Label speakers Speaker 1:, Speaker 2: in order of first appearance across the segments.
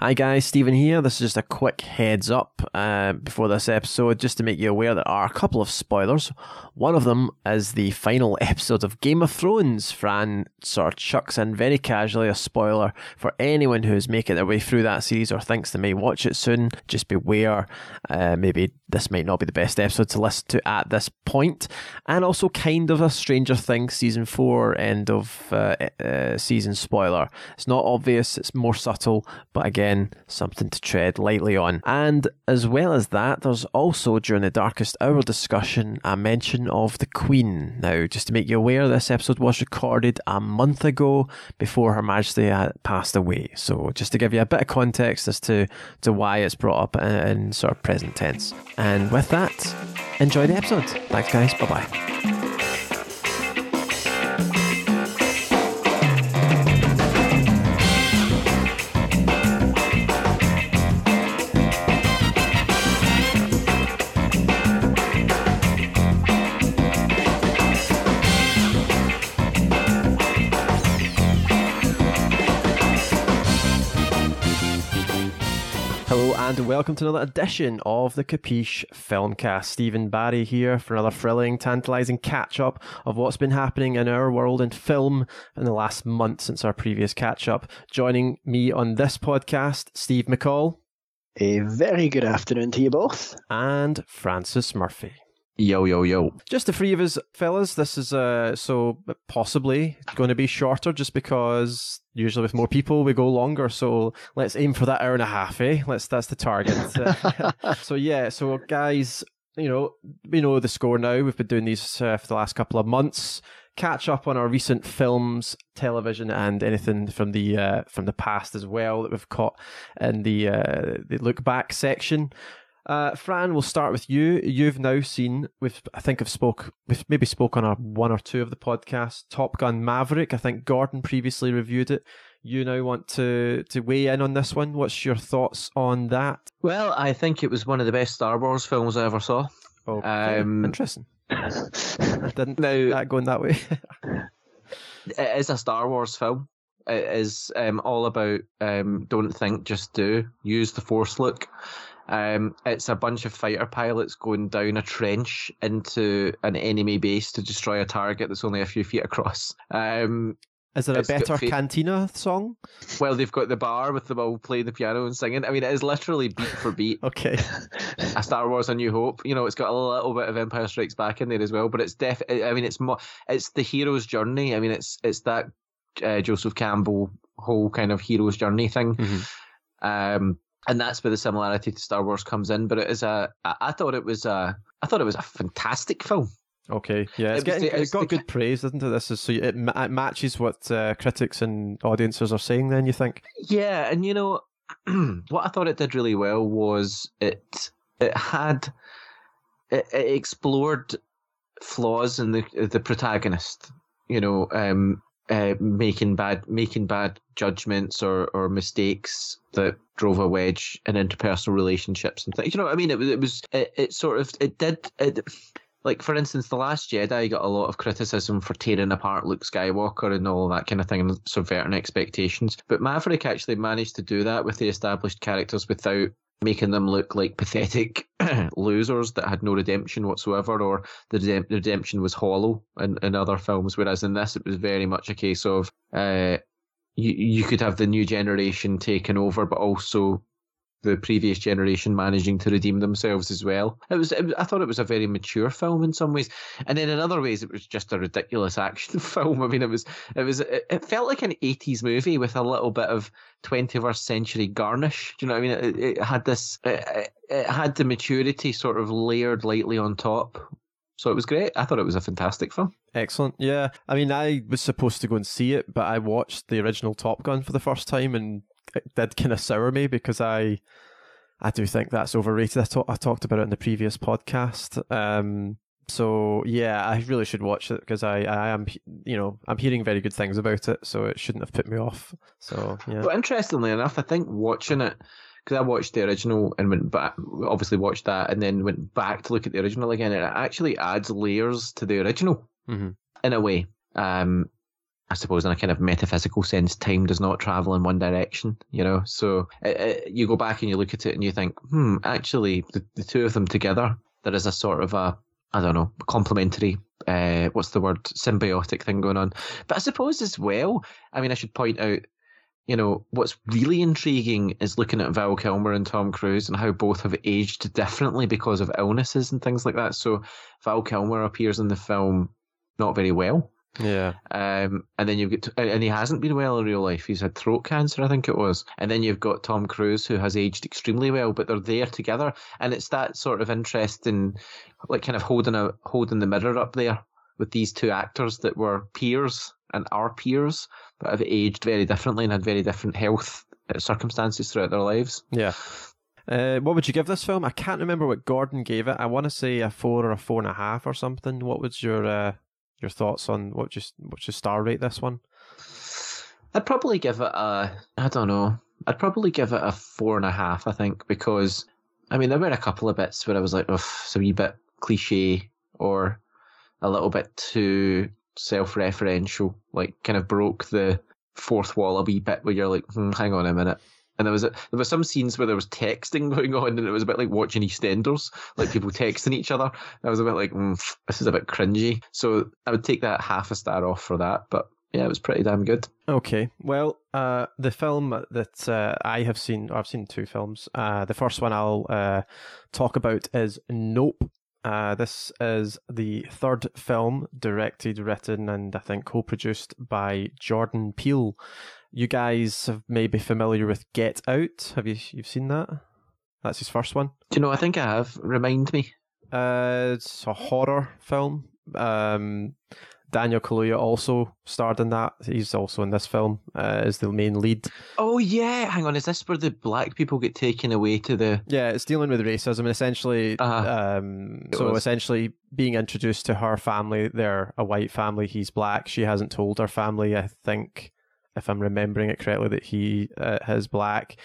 Speaker 1: Hi guys, Stephen here. This is just a quick heads up uh, before this episode, just to make you aware there are a couple of spoilers. One of them is the final episode of Game of Thrones. Fran sort of chucks in very casually a spoiler for anyone who's making their way through that series or thinks they may watch it soon. Just beware. Uh, maybe this might not be the best episode to listen to at this point. And also, kind of a Stranger Things season four end of uh, uh, season spoiler. It's not obvious. It's more subtle, but again again, something to tread lightly on. And as well as that, there's also during the Darkest Hour discussion a mention of the Queen. Now, just to make you aware, this episode was recorded a month ago before Her Majesty passed away. So, just to give you a bit of context as to, to why it's brought up in, in sort of present tense. And with that, enjoy the episode. Thanks, guys. Bye bye. And welcome to another edition of the Capiche Filmcast. Stephen Barry here for another thrilling, tantalising catch up of what's been happening in our world in film in the last month since our previous catch up. Joining me on this podcast, Steve McCall.
Speaker 2: A very good afternoon to you both.
Speaker 1: And Francis Murphy.
Speaker 3: Yo, yo, yo.
Speaker 1: Just the three of us, fellas. This is uh, so possibly going to be shorter just because usually with more people we go longer. So let's aim for that hour and a half, eh? Let's That's the target. so, yeah, so guys, you know, we know the score now. We've been doing these uh, for the last couple of months. Catch up on our recent films, television, and anything from the uh, from the past as well that we've caught in the uh, the look back section. Uh, Fran, we'll start with you. You've now seen, we've, I think I've spoke, we've maybe spoke on a one or two of the podcasts, Top Gun Maverick. I think Gordon previously reviewed it. You now want to, to weigh in on this one. What's your thoughts on that?
Speaker 3: Well, I think it was one of the best Star Wars films I ever saw.
Speaker 1: Okay. Um, Interesting. I didn't now, that going that way.
Speaker 3: it is a Star Wars film. It is um, all about um, don't think, just do. Use the Force look. Um, it's a bunch of fighter pilots going down a trench into an enemy base to destroy a target that's only a few feet across. Um,
Speaker 1: is there a better Cantina song?
Speaker 3: Well, they've got the bar with them all playing the piano and singing. I mean, it is literally beat for beat.
Speaker 1: okay.
Speaker 3: a Star Wars: A New Hope. You know, it's got a little bit of Empire Strikes Back in there as well, but it's def. I mean, it's more. It's the hero's journey. I mean, it's it's that uh, Joseph Campbell whole kind of hero's journey thing. Mm-hmm. Um, and that's where the similarity to Star Wars comes in. But it is a, I thought it was a, I thought it was a fantastic film.
Speaker 1: Okay, yeah, it's it getting, the, it's got the, good praise, doesn't it? This is so it, it matches what uh, critics and audiences are saying. Then you think?
Speaker 3: Yeah, and you know what I thought it did really well was it it had it, it explored flaws in the the protagonist. You know, um, uh, making bad making bad judgments or, or mistakes that drove a wedge in interpersonal relationships and things. You know what I mean? It was it was it, it sort of it did it, like for instance, the Last Jedi got a lot of criticism for tearing apart Luke Skywalker and all that kind of thing and subverting expectations. But Maverick actually managed to do that with the established characters without making them look like pathetic losers that had no redemption whatsoever, or the redemption was hollow in, in other films. Whereas in this, it was very much a case of uh, you you could have the new generation taken over, but also the previous generation managing to redeem themselves as well. It was, it was, I thought it was a very mature film in some ways, and then in other ways it was just a ridiculous action film. I mean, it was it was it felt like an eighties movie with a little bit of twenty first century garnish. Do you know what I mean? It, it had this, it, it had the maturity sort of layered lightly on top. So it was great. I thought it was a fantastic film.
Speaker 1: Excellent. Yeah. I mean, I was supposed to go and see it, but I watched the original Top Gun for the first time and it did kind of sour me because I I do think that's overrated. I, talk, I talked about it in the previous podcast. Um, so yeah, I really should watch it because I, I am, you know, I'm hearing very good things about it, so it shouldn't have put me off. So yeah.
Speaker 3: But interestingly enough, I think watching it because I watched the original and went back, obviously watched that, and then went back to look at the original again, and it actually adds layers to the original mm-hmm. in a way. Um, I suppose in a kind of metaphysical sense, time does not travel in one direction, you know. So it, it, you go back and you look at it and you think, hmm, actually, the, the two of them together, there is a sort of a, I don't know, complementary, uh, what's the word, symbiotic thing going on. But I suppose as well, I mean, I should point out, you know, what's really intriguing is looking at Val Kilmer and Tom Cruise and how both have aged differently because of illnesses and things like that. So Val Kilmer appears in the film not very well
Speaker 1: Yeah.
Speaker 3: um, and then you've got, and he hasn't been well in real life. He's had throat cancer, I think it was. And then you've got Tom Cruise, who has aged extremely well, but they're there together, and it's that sort of interesting, like kind of holding a holding the mirror up there with these two actors that were peers and are peers, but have aged very differently and had very different health uh, circumstances throughout their lives.
Speaker 1: Yeah. Uh, what would you give this film? I can't remember what Gordon gave it. I want to say a four or a four and a half or something. What was your uh, your thoughts on what you what you star rate this one?
Speaker 3: I'd probably give it a, I don't know, I'd probably give it a four and a half, I think, because, I mean, there were a couple of bits where I was like, oh, it's a wee bit cliche or a little bit too self referential, like kind of broke the fourth wall a wee bit where you're like, hmm, hang on a minute. And there was a, there were some scenes where there was texting going on, and it was a bit like watching EastEnders, like people texting each other. I was a bit like, mm, this is a bit cringy. So I would take that half a star off for that. But yeah, it was pretty damn good.
Speaker 1: Okay, well, uh, the film that uh, I have seen, I've seen two films. Uh, the first one I'll uh, talk about is Nope. Uh, this is the third film directed, written, and I think co-produced by Jordan Peele. You guys have may be familiar with Get Out. Have you you've seen that? That's his first one.
Speaker 3: Do you know? I think I have. Remind me.
Speaker 1: Uh, it's a horror film. Um, Daniel Kaluuya also starred in that. He's also in this film uh, as the main lead.
Speaker 3: Oh yeah, hang on. Is this where the black people get taken away to the?
Speaker 1: Yeah, it's dealing with racism and essentially.
Speaker 3: Uh-huh.
Speaker 1: Um,
Speaker 3: It
Speaker 1: so
Speaker 3: was.
Speaker 1: essentially, being introduced to her family. They're a white family. He's black. She hasn't told her family. I think, if I'm remembering it correctly, that he uh, is black.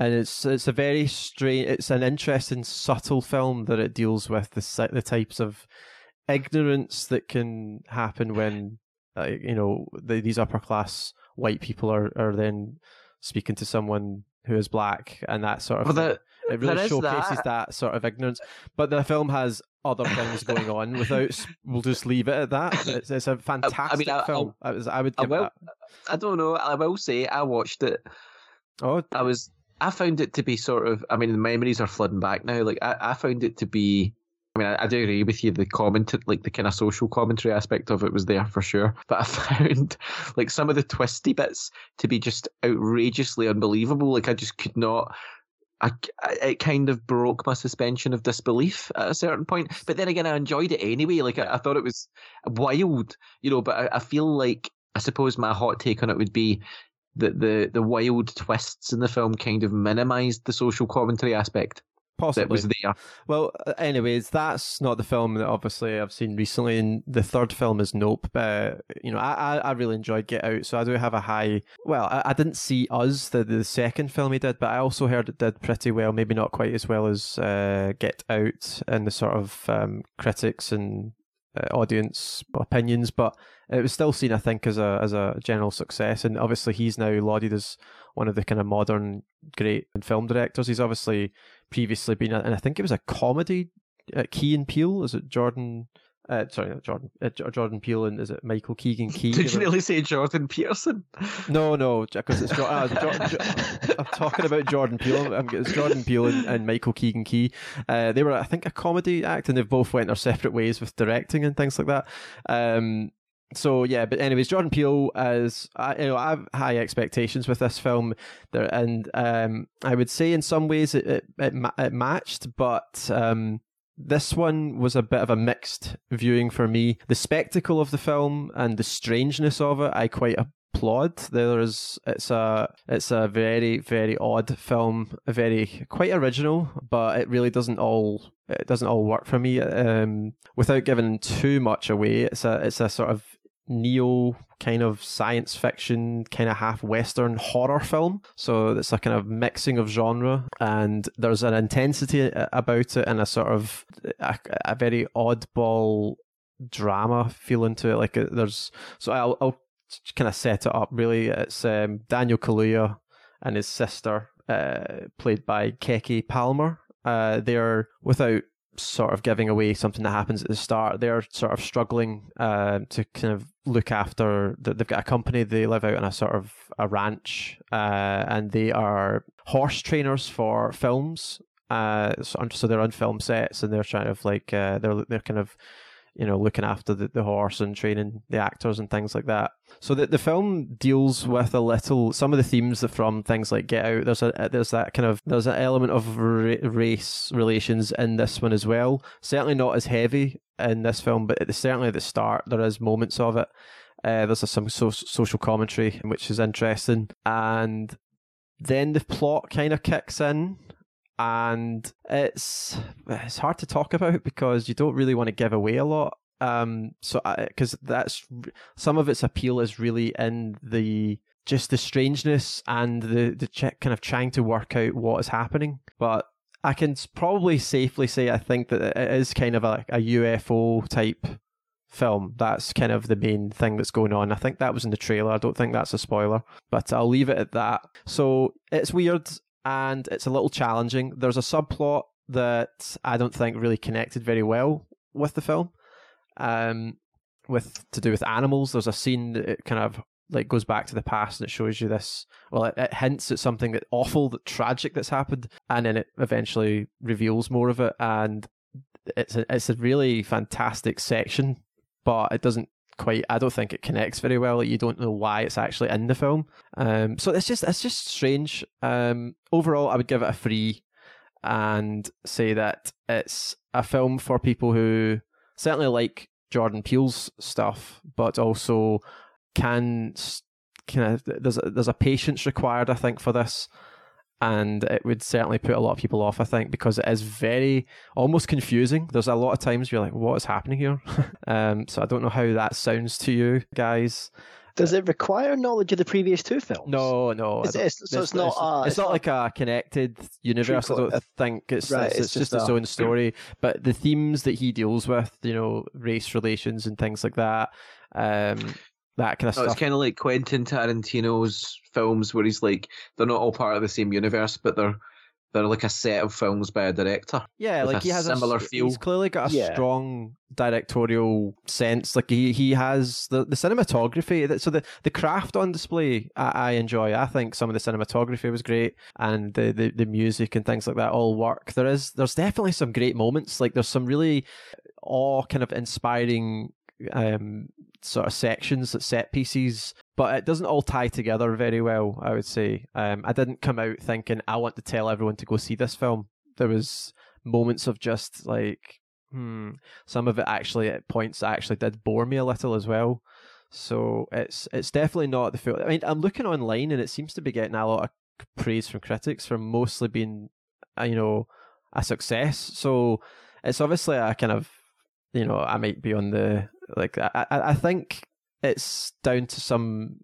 Speaker 1: And it's it's a very strange. It's an interesting, subtle film that it deals with the the types of ignorance that can happen when uh, you know the, these upper class white people are are then speaking to someone who is black and that sort of
Speaker 3: Well, the,
Speaker 1: it really showcases
Speaker 3: that.
Speaker 1: that. sort of ignorance but the film has other things going on without we'll just leave it at that it's, it's a fantastic
Speaker 3: I-
Speaker 1: film I, was, I would
Speaker 3: I will-
Speaker 1: that
Speaker 3: I don't know. I will say I watched it.
Speaker 1: oh
Speaker 3: I was. I found it to be sort of. I mean, the memories are flooding back now. Like I, I found it to be. I mean, I, I do agree with you. The comment, like the kind of social commentary aspect of it, was there for sure. But I found like some of the twisty bits to be just outrageously unbelievable. Like I just could not. I, it kind of broke my suspension of disbelief at a certain point. But then again, I enjoyed it anyway. Like I, I thought it was wild, you know. But I, I feel like I suppose my hot take on it would be that the the wild twists in the film kind of minimised the social commentary aspect that
Speaker 1: possibly
Speaker 3: was there.
Speaker 1: Well, uh, anyways, that's not the film that obviously I've seen recently. And the third film is Nope. Uh, you know, I, I I really enjoyed Get Out, so I do have a high. Well, I, I didn't see Us, the the second film he did, but I also heard it did pretty well. Maybe not quite as well as uh, Get Out and the sort of um, critics and uh, audience opinions, but it was still seen, I think, as a as a general success. And obviously, he's now lauded as one of the kind of modern great film directors. He's obviously previously been, and I think it was a comedy. At Key and Peele, is it Jordan? Uh, sorry, not Jordan. Uh, Jordan Peele and is it Michael Keegan Key?
Speaker 3: Did you really say Jordan Peterson?
Speaker 1: No, no, because it's uh, jo- jo- I'm talking about Jordan Peele. I'm, it's Jordan Peele and, and Michael Keegan Key. Uh, they were, I think, a comedy act, and they've both went their separate ways with directing and things like that. Um, so yeah, but anyways, Jordan Peele as I, you know, I have high expectations with this film, there, and um, I would say in some ways it it, it, ma- it matched, but um, this one was a bit of a mixed viewing for me. The spectacle of the film and the strangeness of it, I quite applaud. There is it's a it's a very very odd film, very quite original, but it really doesn't all it doesn't all work for me. Um, without giving too much away, it's a it's a sort of neo kind of science fiction kind of half western horror film so it's a kind of mixing of genre and there's an intensity about it and a sort of a, a very oddball drama feeling to it like uh, there's so I'll, I'll kind of set it up. Really, it's um, Daniel Kaluuya and his sister, uh, played by Keke Palmer. Uh, they're without sort of giving away something that happens at the start. They're sort of struggling uh, to kind of look after. that. They've got a company. They live out in a sort of a ranch, uh, and they are horse trainers for films. Uh, so they're on film sets, and they're trying to like uh, they're they're kind of you know, looking after the, the horse and training the actors and things like that. So the the film deals with a little some of the themes from things like Get Out. There's a there's that kind of there's an element of race relations in this one as well. Certainly not as heavy in this film, but certainly at the start there is moments of it. Uh, there's a, some so- social commentary which is interesting, and then the plot kind of kicks in and it's it's hard to talk about because you don't really want to give away a lot. Um, so because that's some of its appeal is really in the just the strangeness and the the ch- kind of trying to work out what is happening. But I can probably safely say I think that it is kind of a, a UFO type film. That's kind of the main thing that's going on. I think that was in the trailer. I don't think that's a spoiler, but I'll leave it at that. So it's weird and it's a little challenging. There's a subplot that I don't think really connected very well with the film. Um, with to do with animals, there's a scene that it kind of like goes back to the past and it shows you this. Well, it, it hints at something that awful, that tragic that's happened, and then it eventually reveals more of it. And it's a it's a really fantastic section, but it doesn't quite I don't think it connects very well. You don't know why it's actually in the film. Um, so it's just it's just strange. Um, overall, I would give it a three, and say that it's a film for people who certainly like Jordan Peele's stuff, but also can kind of there's a, there's a patience required, I think, for this and it would certainly put a lot of people off, I think, because it is very almost confusing. There's a lot of times you're like, what is happening here? um, so I don't know how that sounds to you guys.
Speaker 2: Does it require knowledge of the previous two films?
Speaker 1: No, no.
Speaker 2: It's, it's, so it's, it's not.
Speaker 1: It's,
Speaker 2: uh,
Speaker 1: it's not like a connected universe. I don't think it's right, it's, just, just its own story. But the themes that he deals with, you know, race relations and things like that, um, that kind of
Speaker 3: oh,
Speaker 1: stuff.
Speaker 3: It's kind of like Quentin Tarantino's films where he's like they're not all part of the same universe, but they're they're like a set of films by a director.
Speaker 1: Yeah, like he has
Speaker 3: similar
Speaker 1: a,
Speaker 3: feel.
Speaker 1: He's clearly got a
Speaker 2: yeah.
Speaker 1: strong directorial sense. Like he he has the, the cinematography. That, So the, the craft on display, I, I enjoy. I think some of the cinematography was great, and the, the the music and things like that all work. There is there's definitely some great moments. Like there's some really awe kind of inspiring um, sort of sections, that set pieces, but it doesn't all tie together very well. I would say um, I didn't come out thinking I want to tell everyone to go see this film. There was moments of just like, hmm, some of it actually at points actually did bore me a little as well. So it's it's definitely not the film. I mean, I'm looking online and it seems to be getting a lot of praise from critics for mostly being, uh, you know, a success. So it's obviously a kind of, you know, I might be on the like I, I think it's down to some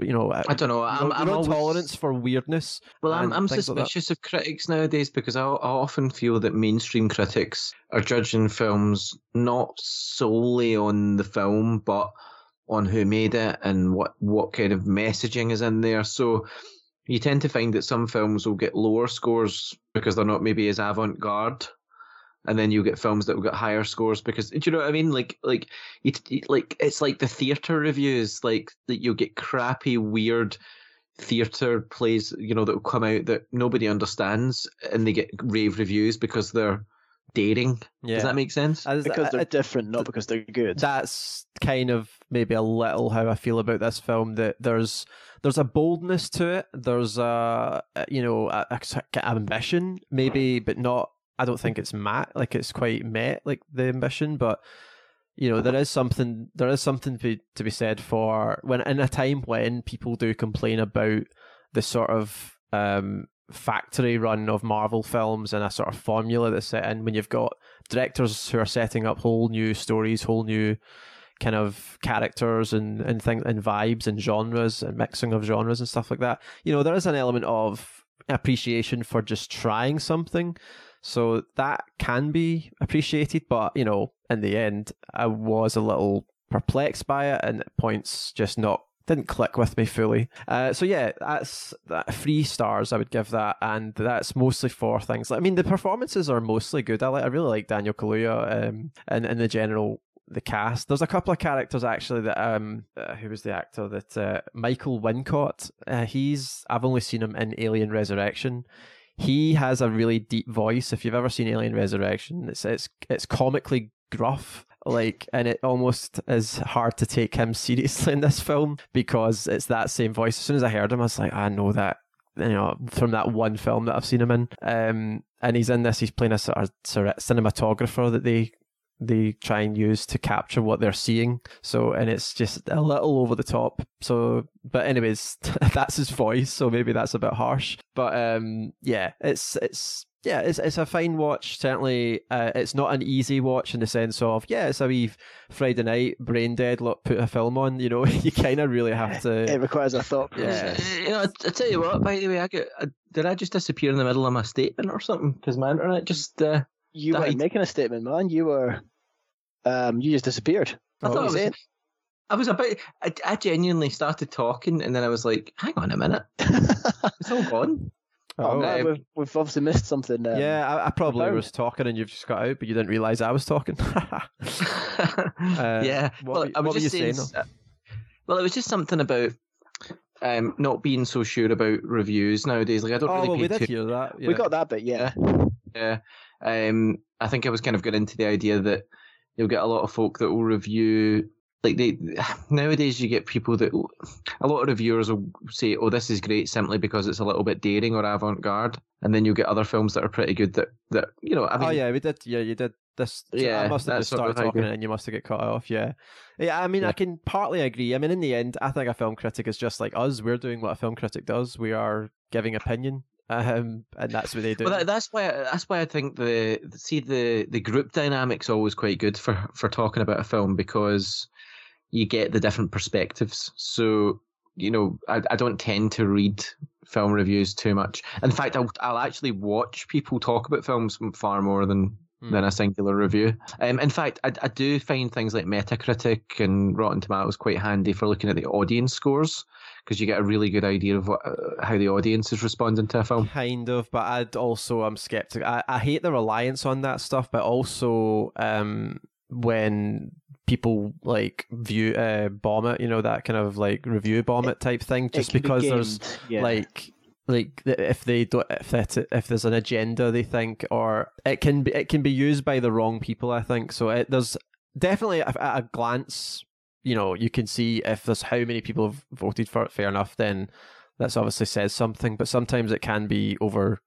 Speaker 1: you know,
Speaker 3: I don't know. I'm, I'm
Speaker 1: always...
Speaker 3: tolerance
Speaker 1: for weirdness.
Speaker 3: Well, I'm, I'm suspicious like of critics nowadays because I, I often feel that mainstream critics are judging films not solely on the film, but on who made it and what what kind of messaging is in there. So you tend to find that some films will get lower scores because they're not maybe as avant garde and then you get films that will get higher scores because do you know what I mean? Like like it, like it's like the theater reviews, like that you'll get crappy, weird theater plays, you know, that will come out that nobody understands, and they get rave reviews because they're dating. Yeah. Does that make sense?
Speaker 2: As, because they're different, not because they're good.
Speaker 1: That's kind of maybe a little how I feel about this film. That there's there's a boldness to it. There's a you know a, a ambition maybe, but not I don't think it's mat like it's quite met like the ambition, but you know there is something there is something to, to be said for when in a time when people do complain about the sort of um, factory run of Marvel films and a sort of formula that's set in when you've got directors who are setting up whole new stories, whole new kind of characters and and things and vibes and genres and mixing of genres and stuff like that. You know, there is an element of appreciation for just trying something so that can be appreciated, but you know, in the end, I was a little perplexed by it, and points just not didn't click with me fully. Uh, so yeah, that's that three stars I would give that, and that's mostly for things. I mean, the performances are mostly good. I like, I really like Daniel Kaluuya um, and in the general the cast. There's a couple of characters actually that um uh, who was the actor that uh, Michael Wincott. Uh, he's I've only seen him in Alien Resurrection. He has a really deep voice. If you've ever seen Alien Resurrection, it's it's it's comically gruff like and it almost is hard to take him seriously in this film because it's that same voice as soon as i heard him i was like i know that you know from that one film that i've seen him in um and he's in this he's playing a sort of cinematographer that they they try and use to capture what they're seeing. So, and it's just a little over the top. So, but anyways, that's his voice. So maybe that's a bit harsh. But um, yeah, it's it's yeah, it's it's a fine watch. Certainly, uh, it's not an easy watch in the sense of yeah, it's a wee Friday night brain dead. Look, put a film on. You know, you kind of really have to.
Speaker 2: It requires a thought process.
Speaker 3: Yeah. You know, I, I, tell you what. By the way, I get I, did I just disappear in the middle of my statement or something? Because my internet just. Uh,
Speaker 2: you died. weren't making a statement, man. You were. Um, you just disappeared.
Speaker 3: I thought I was. I was about. I, I genuinely started talking, and then I was like, "Hang on a minute, it's all gone."
Speaker 2: Oh, oh we've, we've, obviously missed something. Um,
Speaker 1: yeah, I, I probably was talking and you've just got out, but you didn't realise I was talking. uh,
Speaker 3: yeah,
Speaker 1: what, well, I was just saying, saying
Speaker 3: well, it was just something about um, not being so sure about reviews nowadays. Like I don't
Speaker 1: oh,
Speaker 3: really.
Speaker 1: Well, we did
Speaker 3: too...
Speaker 1: hear that.
Speaker 2: Yeah. We got that bit, yeah.
Speaker 3: Yeah. Um, I think I was kind of getting into the idea that you'll get a lot of folk that will review like they nowadays you get people that a lot of reviewers will say oh this is great simply because it's a little bit daring or avant-garde and then you get other films that are pretty good that that you know I mean,
Speaker 1: oh yeah we did yeah you did this yeah I must have just started talking and you must have get cut off yeah. Yeah I mean yeah. I can partly agree. I mean in the end I think a film critic is just like us. We're doing what a film critic does. We are giving opinion um, and that's what they do.
Speaker 3: Well, that, that's why that's why I think the see the the group dynamics always quite good for for talking about a film because you get the different perspectives. So you know, I, I don't tend to read film reviews too much. In fact, I'll I'll actually watch people talk about films far more than hmm. than a singular review. Um, in fact, I, I do find things like Metacritic and Rotten Tomatoes quite handy for looking at the audience scores because you get a really good idea of what, uh, how the audience is responding to a film.
Speaker 1: Kind of, but I'd also I'm skeptical. I, I hate the reliance on that stuff, but also um, when people like view uh, bomb it, you know that kind of like review bomb it type thing, just because be there's yeah. like like if they don't if that if there's an agenda they think or it can be it can be used by the wrong people i think so it, there's definitely at a glance you know, you can see if there's how many people have voted for it, fair enough, then that's obviously says something. But sometimes it can be over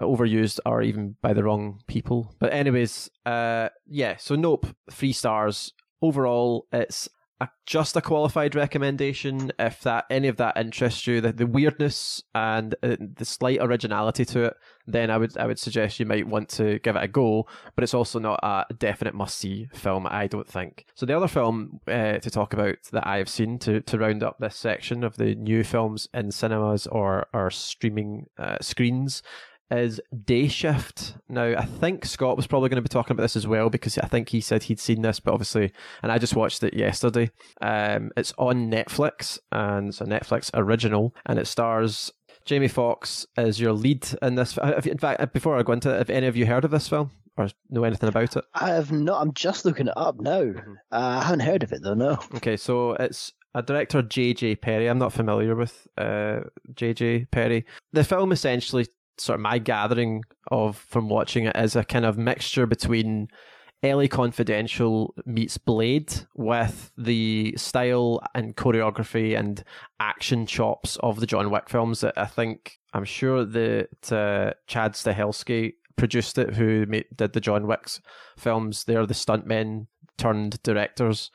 Speaker 1: overused or even by the wrong people. But anyways, uh, yeah. So nope, three stars overall. It's a, just a qualified recommendation if that any of that interests you the, the weirdness and uh, the slight originality to it then i would i would suggest you might want to give it a go but it's also not a definite must see film i don't think. So the other film uh, to talk about that i've seen to to round up this section of the new films in cinemas or or streaming uh, screens is Day Shift. Now, I think Scott was probably going to be talking about this as well because I think he said he'd seen this, but obviously, and I just watched it yesterday. Um, it's on Netflix and it's a Netflix original, and it stars Jamie Foxx as your lead in this. In fact, before I go into it, have any of you heard of this film or know anything about it?
Speaker 2: I have not. I'm just looking it up now. Mm-hmm. Uh, I haven't heard of it though. No.
Speaker 1: Okay, so it's a director J.J. Perry. I'm not familiar with uh, J.J. Perry. The film essentially sort of my gathering of from watching it is a kind of mixture between LA Confidential meets Blade with the style and choreography and action chops of the John Wick films that I think I'm sure that uh, Chad Stahelski produced it, who made, did the John Wick's films. They're the stuntmen turned directors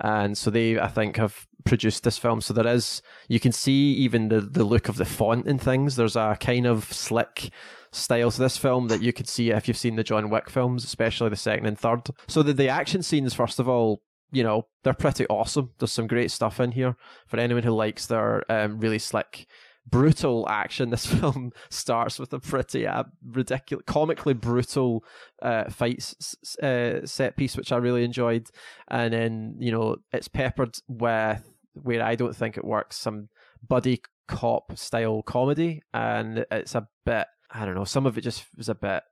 Speaker 1: and so they I think have produced this film. So there is you can see even the the look of the font and things. There's a kind of slick style to this film that you could see if you've seen the John Wick films, especially the second and third. So the the action scenes, first of all, you know they're pretty awesome. There's some great stuff in here for anyone who likes their um, really slick brutal action. This film starts with a pretty uh, ridiculous, comically brutal uh, fight uh, set piece, which I really enjoyed, and then you know it's peppered with where I don't think it works. Some buddy cop style comedy, and it's a bit. I don't know. Some of it just was a bit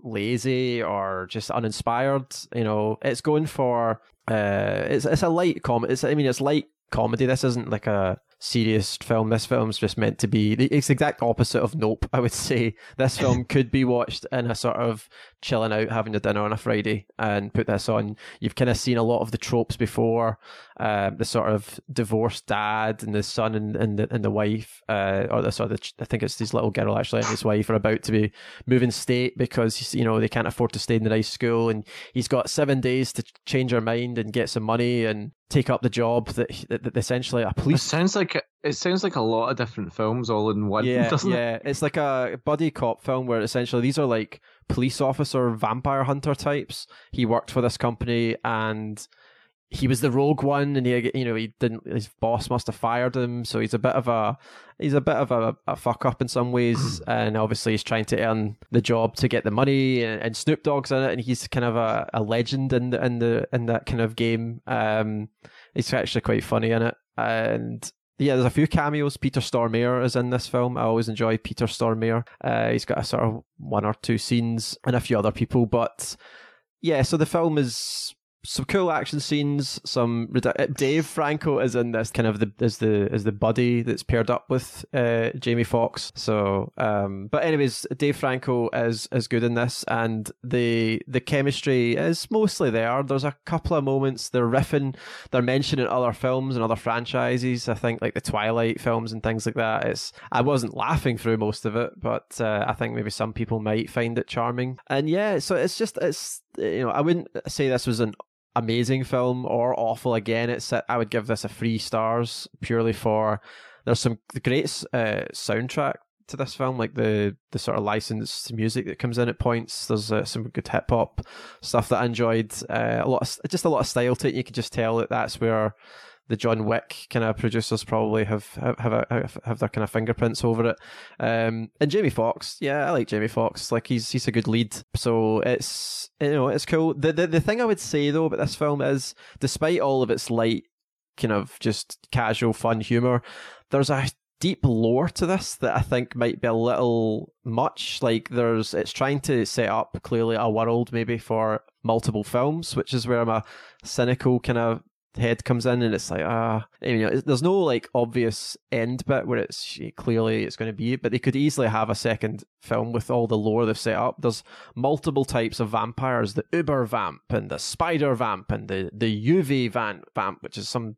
Speaker 1: lazy or just uninspired. You know, it's going for uh, it's it's a light comedy. It's I mean, it's light comedy. This isn't like a serious film. This film's just meant to be it's the exact opposite of Nope. I would say this film could be watched in a sort of chilling out, having a dinner on a Friday, and put this on. You've kind of seen a lot of the tropes before, uh, the sort of divorced dad and the son and, and the and the wife, uh, or the sort of the, I think it's his little girl actually and his wife are about to be moving state because you know they can't afford to stay in the nice school, and he's got seven days to change her mind and get some money and take up the job that, that, that essentially a police.
Speaker 3: It sounds like it sounds like a lot of different films all in one.
Speaker 1: Yeah,
Speaker 3: doesn't
Speaker 1: yeah.
Speaker 3: It?
Speaker 1: It's like a buddy cop film where essentially these are like police officer vampire hunter types. He worked for this company and he was the rogue one and he you know he didn't his boss must have fired him. So he's a bit of a he's a bit of a, a fuck up in some ways. And obviously he's trying to earn the job to get the money and, and Snoop Dogg's in it. And he's kind of a, a legend in the in the in that kind of game. Um he's actually quite funny in it and yeah, there's a few cameos. Peter Stormare is in this film. I always enjoy Peter Stormare. Uh, he's got a sort of one or two scenes and a few other people, but yeah. So the film is some cool action scenes. Some uh, Dave Franco is in this kind of the is the is the buddy that's paired up with uh, Jamie Foxx. So, um, but anyways, Dave Franco is is good in this, and the the chemistry is mostly there. There's a couple of moments they're riffing, they're mentioning other films and other franchises. I think like the Twilight films and things like that. It's I wasn't laughing through most of it, but uh, I think maybe some people might find it charming. And yeah, so it's just it's you know I wouldn't say this was an amazing film or awful again. It's i would give this a three stars purely for there's some great uh, soundtrack to this film like the the sort of licensed music that comes in at points. There's uh, some good hip hop stuff that i enjoyed uh, a lot of, just a lot of style to it. You could just tell that that's where the John Wick kind of producers probably have have have, a, have their kind of fingerprints over it. Um, and Jamie Foxx, yeah, I like Jamie Foxx. Like he's he's a good lead, so it's you know it's cool. The the the thing I would say though about this film is, despite all of its light, kind of just casual fun humor, there's a deep lore to this that I think might be a little much. Like there's, it's trying to set up clearly a world maybe for multiple films, which is where my cynical kind of head comes in and it's like ah you know there's no like obvious end bit where it's clearly it's going to be but they could easily have a second film with all the lore they've set up. There's multiple types of vampires the uber vamp and the spider vamp and the the uv vamp vamp which is some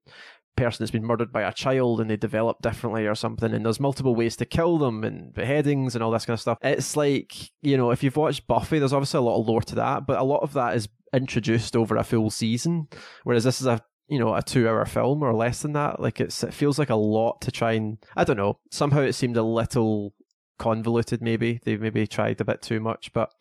Speaker 1: person that's been murdered by a child and they develop differently or something and there's multiple ways to kill them and beheadings and all this kind of stuff. It's like you know if you've watched buffy there's obviously a lot of lore to that but a lot of that is introduced over a full season whereas this is a you know a two hour film or less than that. Like it's it feels like a lot to try and i don't know. Somehow it seemed a little convoluted maybe. They maybe tried a bit too much but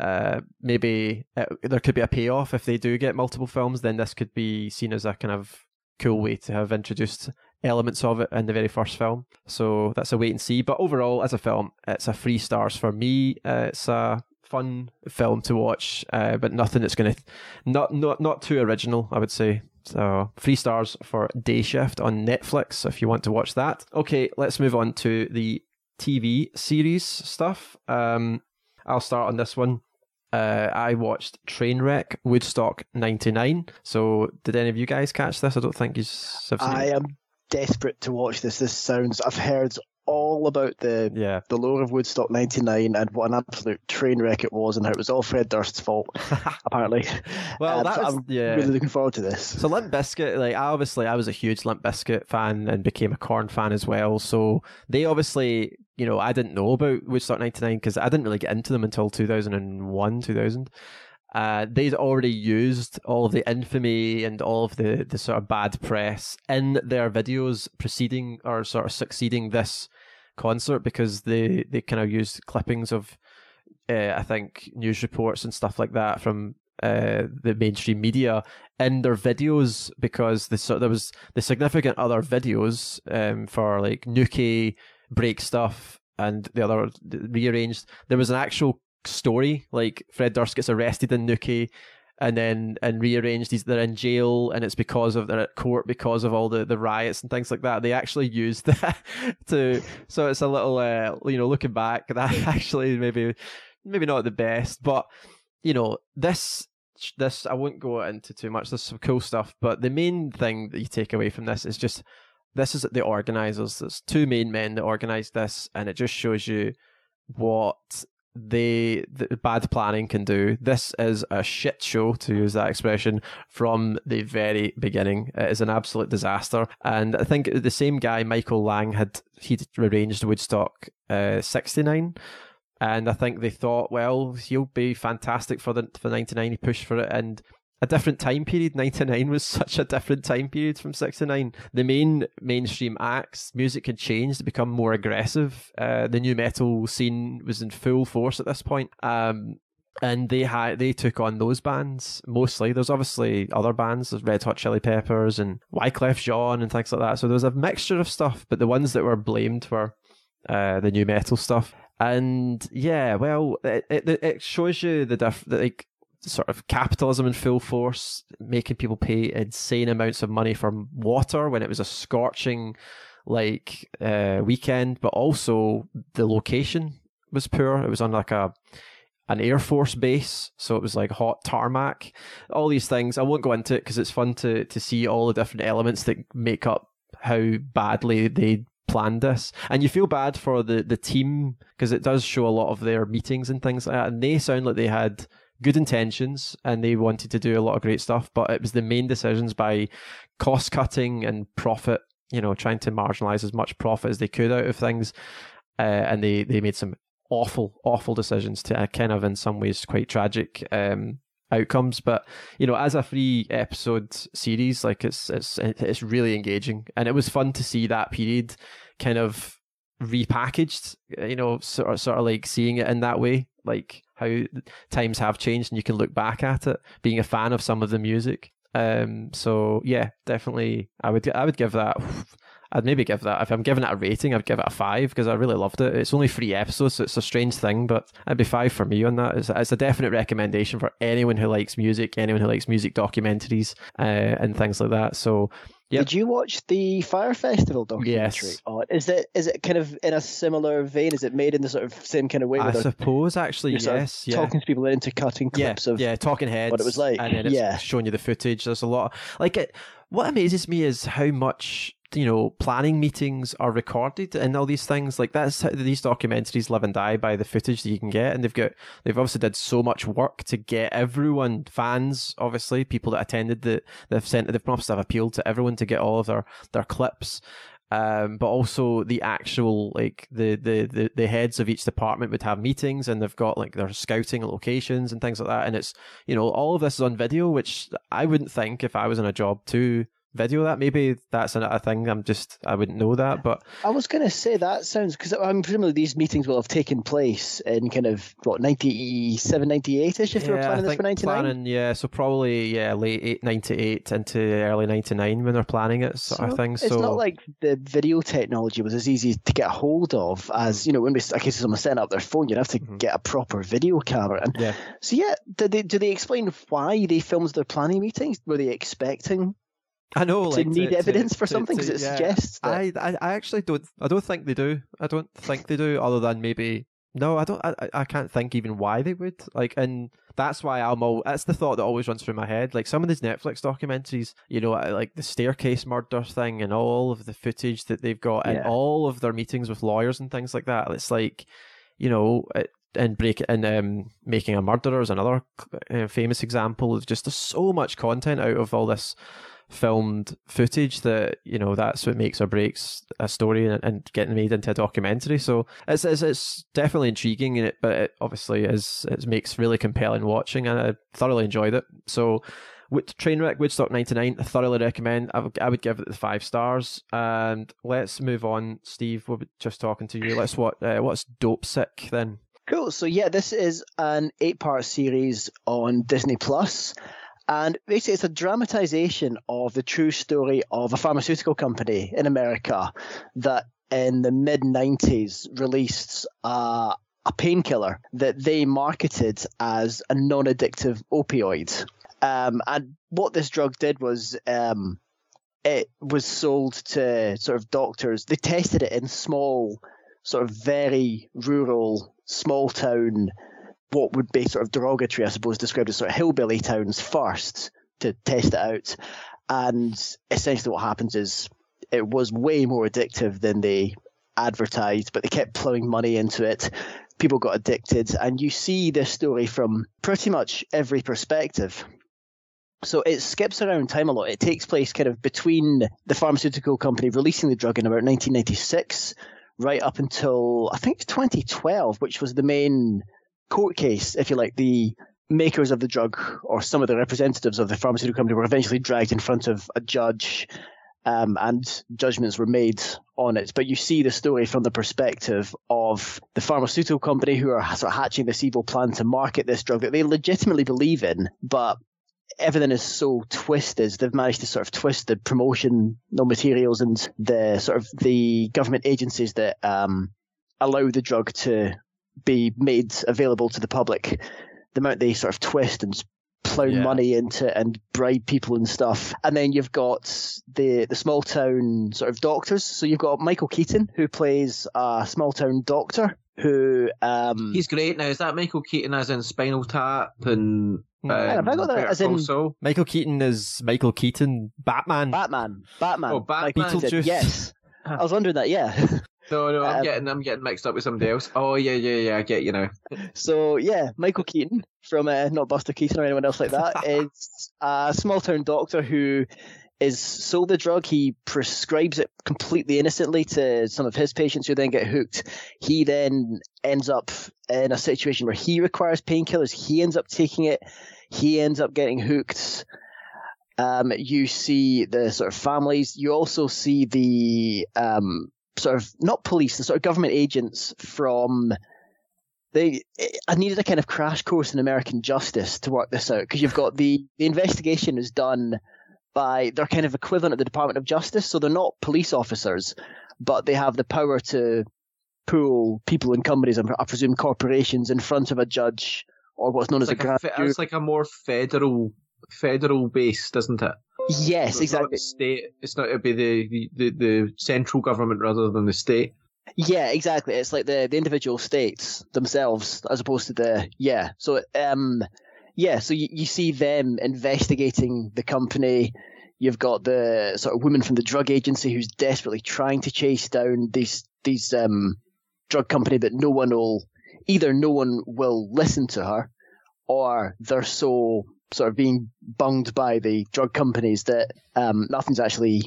Speaker 1: uh, maybe it, there could be a payoff if they do get multiple films then this could be seen as a kind of cool way to have introduced elements of it in the very first film. So that's a wait and see. But overall as a film it's a three stars for me. Uh, it's a fun film to watch, uh, but nothing that's going to not not not too original. I would say so. Three stars for Day Shift on Netflix if you want to watch that. Okay, let's move on to the TV series stuff. Um, I'll start on this one. Uh, I watched Trainwreck Woodstock '99. So, did any of you guys catch this? I don't think you have seen
Speaker 2: I
Speaker 1: it.
Speaker 2: am desperate to watch this. This sounds. I've heard all about the
Speaker 1: Yeah.
Speaker 2: the lore of Woodstock '99 and what an absolute train wreck it was, and how it was all Fred Durst's fault, apparently.
Speaker 1: Well,
Speaker 2: Um,
Speaker 1: that
Speaker 2: so
Speaker 1: was-
Speaker 2: I'm
Speaker 1: yeah.
Speaker 2: really looking forward to this.
Speaker 1: So Limp Bizkit, like I obviously I was a huge Limp Bizkit fan and became a Korn fan as well. So they obviously, you know, I didn't know about Woodstock '99 because I didn't really get into them until 2001, 2000. Uh, they'd already used all of the infamy and all of the, the sort of bad press in their videos preceding or sort of succeeding this concert because they, they kind of used clippings of, uh, I think, news reports and stuff like that from uh, the mainstream media in their videos because the, so there was the significant other videos um, for like Nookie break stuff and the other rearranged. There was an actual story like Fred Durst gets arrested in Nookie and then and rearranged He's They're in jail, and it's because of they're at court because of all the the riots and things like that. They actually used that to. So it's a little, uh, you know, looking back, that actually maybe maybe not the best, but you know this this I won't go into too much. There's some cool stuff, but the main thing that you take away from this is just this is the organizers. There's two main men that organized this, and it just shows you what the bad planning can do. This is a shit show, to use that expression, from the very beginning. It is an absolute disaster, and I think the same guy, Michael Lang, had he arranged Woodstock uh, '69. And I think they thought, well, he'll be fantastic for the for '99. He pushed for it, and a different time period. 99 was such a different time period from 69. The main mainstream acts, music had changed to become more aggressive. Uh, the nu metal scene was in full force at this point. Um, and they had they took on those bands mostly. There's obviously other bands, there's Red Hot Chili Peppers and Wyclef Jean and things like that. So there was a mixture of stuff, but the ones that were blamed were uh, the nu metal stuff. And yeah, well, it, it, it shows you the diff- like sort of capitalism in full force, making people pay insane amounts of money for water when it was a scorching like uh, weekend, but also the location was poor. It was on like a an air force base, so it was like hot tarmac. All these things. I won't go into it because it's fun to to see all the different elements that make up how badly they planned this. And you feel bad for the the team because it does show a lot of their meetings and things like that, and they sound like they had good intentions and they wanted to do a lot of great stuff, but it was the main decisions by cost cutting and profit, you know, trying to marginalize as much profit as they could out of things. Uh, and they, they made some awful, awful decisions to uh, kind of, in some ways, quite tragic um, outcomes. But you know, as a free episode series, like it's it's it's really engaging, and it was fun to see that period kind of repackaged. You know, sort of, sort of like seeing it in that way, like how times have changed and you can look back at it being a fan of some of the music um so yeah definitely i would i would give that I'd maybe give that if I'm giving it a rating, I'd give it a five because I really loved it. It's only three episodes, so it's a strange thing, but it'd be five for me on that. It's, it's a definite recommendation for anyone who likes music, anyone who likes music documentaries uh, and things like that. So
Speaker 2: Yep. Did you watch the Fire Festival documentary?
Speaker 1: Yes.
Speaker 2: Is it is it kind of in a similar vein? Is it made in the sort of same kind of way?
Speaker 1: I suppose actually, yes.
Speaker 2: Yeah. Talking to people into cutting clips
Speaker 1: yeah,
Speaker 2: of
Speaker 1: yeah, talking heads.
Speaker 2: What it was like.
Speaker 1: And then it's
Speaker 2: yeah.
Speaker 1: showing you the footage. There's a lot. Like it. What amazes me is how much you know planning meetings are recorded and all these things. Like that's how these documentaries live and die by the footage that you can get. And they've got they've obviously did so much work to get everyone fans obviously people that attended the they've sent they've to have appealed to everyone to get all of their their clips. Um, but also the actual like the, the the the heads of each department would have meetings and they've got like their scouting locations and things like that. And it's you know all of this is on video which i wouldn't think if i was in a job to video that. Maybe that's a thing. I'm just I wouldn't know that, but
Speaker 2: I was going to say that sounds because I'm presumably these meetings will have taken place in kind of what 97, 98 ish if yeah, they were planning this for 99.
Speaker 1: yeah, so probably yeah late eight, 98 into early 99 when they're planning it sort so of thing. So
Speaker 2: it's not like the video technology was as easy to get a hold of as you know when we I guess someone setting up their phone, you'd have to mm-hmm. get a proper video camera. And
Speaker 1: yeah.
Speaker 2: so yeah, do they do they explain why they filmed their planning meetings? Were they expecting
Speaker 1: I know,
Speaker 2: to
Speaker 1: like,
Speaker 2: need to, evidence to, for something because it yeah. suggests. That...
Speaker 1: I, I, I actually don't. I don't think they do. I don't think they do. Other than maybe no, I don't. I, I can't think even why they would. Like, and that's why I'm all. That's the thought that always runs through my head. Like some of these Netflix documentaries, you know, like the staircase murder thing, and all of the footage that they've got, yeah. and all of their meetings with lawyers and things like that. It's like, you know, it, and break and um, making a murderer is another uh, famous example of just so much content out of all this filmed footage that you know that's what makes or breaks a story and, and getting made into a documentary. So it's it's, it's definitely intriguing in it, but it obviously is it makes really compelling watching, and I thoroughly enjoyed it. So. With Trainwreck Woodstock 99, I thoroughly recommend. I would, I would give it the five stars. And let's move on, Steve. We're just talking to you. Let's what? Uh, what's Dopesick then?
Speaker 2: Cool. So yeah, this is an eight-part series on Disney Plus. And basically, it's a dramatization of the true story of a pharmaceutical company in America that in the mid 90s released a, a painkiller that they marketed as a non addictive opioid. Um, and what this drug did was um, it was sold to sort of doctors. They tested it in small, sort of very rural, small town, what would be sort of derogatory, I suppose, described as sort of hillbilly towns first to test it out. And essentially, what happens is it was way more addictive than they advertised, but they kept plowing money into it. People got addicted, and you see this story from pretty much every perspective. So it skips around time a lot. It takes place kind of between the pharmaceutical company releasing the drug in about 1996, right up until I think 2012, which was the main court case, if you like. The makers of the drug or some of the representatives of the pharmaceutical company were eventually dragged in front of a judge um, and judgments were made on it. But you see the story from the perspective of the pharmaceutical company who are sort of hatching this evil plan to market this drug that they legitimately believe in, but everything is so twisted. They've managed to sort of twist the promotional materials and the sort of the government agencies that um, allow the drug to be made available to the public. The amount they sort of twist and plow yeah. money into and bribe people and stuff. And then you've got the the small town sort of doctors. So you've got Michael Keaton who plays a small town doctor who um
Speaker 3: he's great now. Is that Michael Keaton as in Spinal Tap and
Speaker 2: um, have I got that as in
Speaker 1: also? Michael Keaton is Michael Keaton Batman.
Speaker 2: Batman. Batman.
Speaker 3: Oh, Batman.
Speaker 2: Beetlejuice. Yes. I was wondering that. Yeah.
Speaker 3: No, no, I'm um, getting I'm getting mixed up with somebody else. Oh yeah, yeah, yeah, I get you now.
Speaker 2: So yeah, Michael Keaton from uh, not Buster Keaton or anyone else like that is a small town doctor who is sold the drug. He prescribes it completely innocently to some of his patients who then get hooked. He then ends up in a situation where he requires painkillers. He ends up taking it. He ends up getting hooked. Um, you see the sort of families. You also see the um, sort of not police, the sort of government agents from they I needed a kind of crash course in American justice to work this out because you've got the the investigation is done by their kind of equivalent of the Department of Justice, so they're not police officers, but they have the power to pull people and companies, I presume corporations, in front of a judge or what's known
Speaker 3: it's
Speaker 2: as
Speaker 3: like a grand It's like a more federal federal base, doesn't it?
Speaker 2: Yes, so exactly.
Speaker 3: state. It's not. It'd be the, the, the central government rather than the state.
Speaker 2: Yeah, exactly. It's like the, the individual states themselves as opposed to the yeah. So um yeah, so you, you see them investigating the company. You've got the sort of woman from the drug agency who's desperately trying to chase down these these um drug company, but no one will either no one will listen to her or they're so sort of being bunged by the drug companies that um, nothing's actually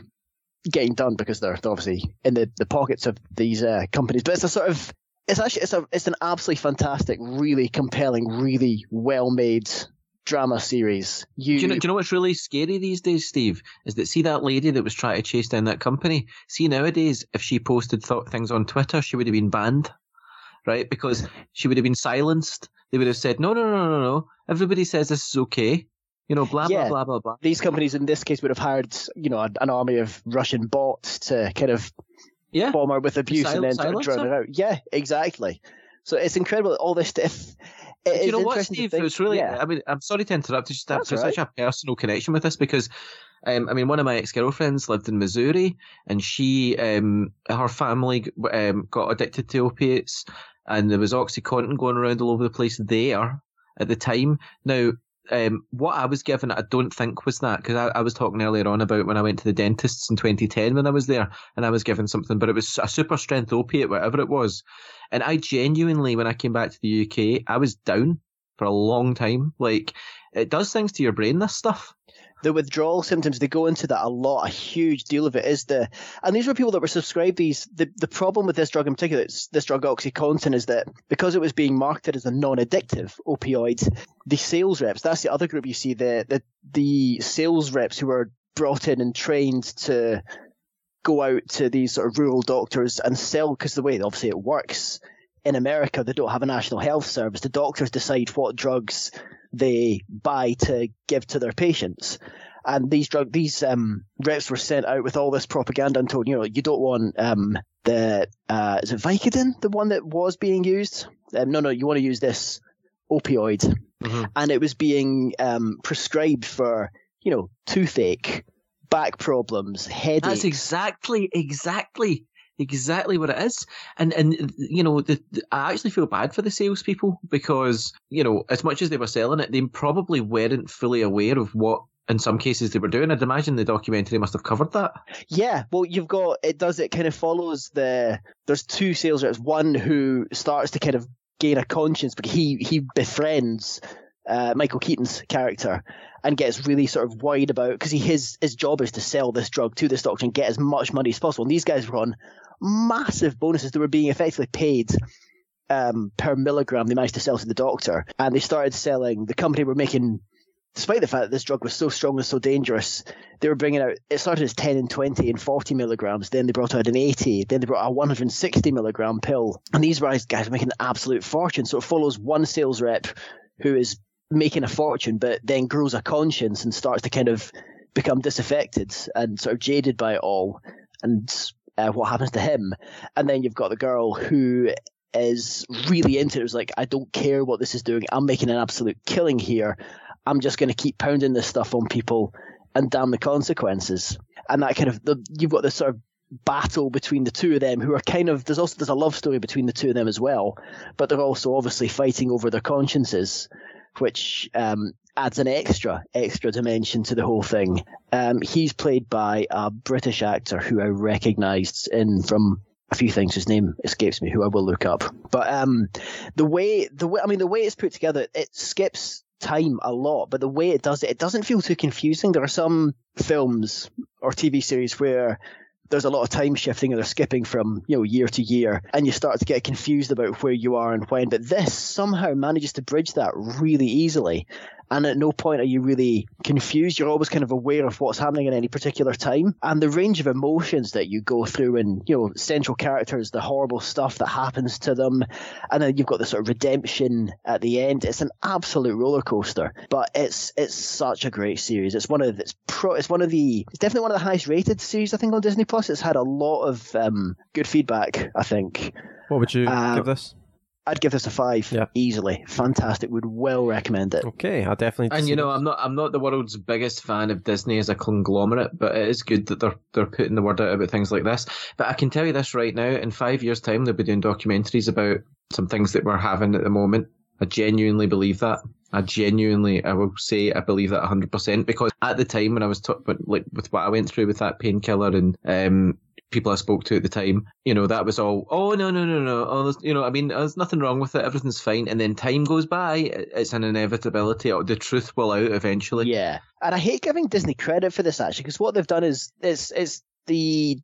Speaker 2: getting done because they're, obviously in the, the pockets of these uh, companies. But it's a sort of it's actually it's a it's an absolutely fantastic, really compelling, really well made drama series.
Speaker 3: You, do, you know, do you know what's really scary these days, Steve? Is that see that lady that was trying to chase down that company? See nowadays, if she posted th- things on Twitter, she would have been banned, right? Because she would have been silenced. They would have said, no, no, no, no, no. Everybody says this is okay. You know, blah, yeah. blah, blah, blah, blah.
Speaker 2: These companies in this case would have hired, you know, an army of Russian bots to kind of yeah. bomb her with abuse Sil- and then drown her out. Yeah, exactly. So it's incredible all this stuff.
Speaker 3: you know what, Steve? It's really. Yeah. I mean, I'm sorry to interrupt. Just have right. such a personal connection with this because, um, I mean, one of my ex girlfriends lived in Missouri, and she, um, her family, um, got addicted to opiates, and there was OxyContin going around all over the place there at the time. Now, um, what I was given, I don't think was that because I, I, was talking earlier on about when I went to the dentists in 2010 when I was there, and I was given something, but it was a super strength opiate, whatever it was. And I genuinely, when I came back to the UK, I was down for a long time. Like it does things to your brain. This stuff
Speaker 2: the withdrawal symptoms they go into that a lot a huge deal of it is the and these were people that were subscribed these the, the problem with this drug in particular this drug oxycontin is that because it was being marketed as a non-addictive opioid the sales reps that's the other group you see the the, the sales reps who were brought in and trained to go out to these sort of rural doctors and sell because the way obviously it works in America, they don't have a national health service. The doctors decide what drugs they buy to give to their patients. And these drug these um, reps were sent out with all this propaganda and told, you know, you don't want um, the uh, is it Vicodin, the one that was being used? Um, no, no, you want to use this opioid. mm-hmm. and it was being um, prescribed for you know toothache, back problems, headaches.
Speaker 3: That's exactly exactly exactly what it is. And and you know, the, I actually feel bad for the salespeople because you know, as much as they were selling it, they probably weren't fully aware of what. In some cases, they were doing. I'd imagine the documentary must have covered that.
Speaker 2: Yeah, well, you've got it. Does it kind of follows the? There's two sales reps. One who starts to kind of gain a conscience because he he befriends uh, Michael Keaton's character and gets really sort of worried about because his his job is to sell this drug to this doctor and get as much money as possible. And these guys were on massive bonuses. They were being effectively paid um, per milligram they managed to sell to the doctor. And they started selling, the company were making, despite the fact that this drug was so strong and so dangerous, they were bringing out, it started as 10 and 20 and 40 milligrams. Then they brought out an 80. Then they brought out a 160 milligram pill. And these guys are making an absolute fortune. So it follows one sales rep who is making a fortune, but then grows a conscience and starts to kind of become disaffected and sort of jaded by it all. And uh, what happens to him. And then you've got the girl who is really into it. It was like, I don't care what this is doing. I'm making an absolute killing here. I'm just going to keep pounding this stuff on people and damn the consequences. And that kind of, the, you've got this sort of battle between the two of them who are kind of, there's also, there's a love story between the two of them as well, but they're also obviously fighting over their consciences, which um, adds an extra extra dimension to the whole thing. Um, he's played by a British actor who I recognised in from a few things. His name escapes me, who I will look up. But um, the way the way I mean the way it's put together, it skips time a lot, but the way it does it, it doesn't feel too confusing. There are some films or TV series where there's a lot of time shifting and they're skipping from you know year to year and you start to get confused about where you are and when. But this somehow manages to bridge that really easily and at no point are you really confused. You're always kind of aware of what's happening at any particular time, and the range of emotions that you go through, and you know, central characters, the horrible stuff that happens to them, and then you've got the sort of redemption at the end. It's an absolute roller coaster, but it's it's such a great series. It's one of it's pro. It's one of the. It's definitely one of the highest rated series I think on Disney Plus. It's had a lot of um, good feedback. I think.
Speaker 1: What would you uh, give this?
Speaker 2: I'd give this a five yeah. easily. Fantastic. Would well recommend it.
Speaker 1: Okay, I'll definitely.
Speaker 3: And you know, I'm not I'm not the world's biggest fan of Disney as a conglomerate, but it is good that they're they're putting the word out about things like this. But I can tell you this right now: in five years' time, they'll be doing documentaries about some things that we're having at the moment. I genuinely believe that. I genuinely, I will say, I believe that 100% because at the time when I was talking, like with what I went through with that painkiller and um, people I spoke to at the time, you know, that was all, oh, no, no, no, no. Oh, you know, I mean, there's nothing wrong with it. Everything's fine. And then time goes by. It's an inevitability. The truth will out eventually.
Speaker 2: Yeah. And I hate giving Disney credit for this, actually, because what they've done is, is, is the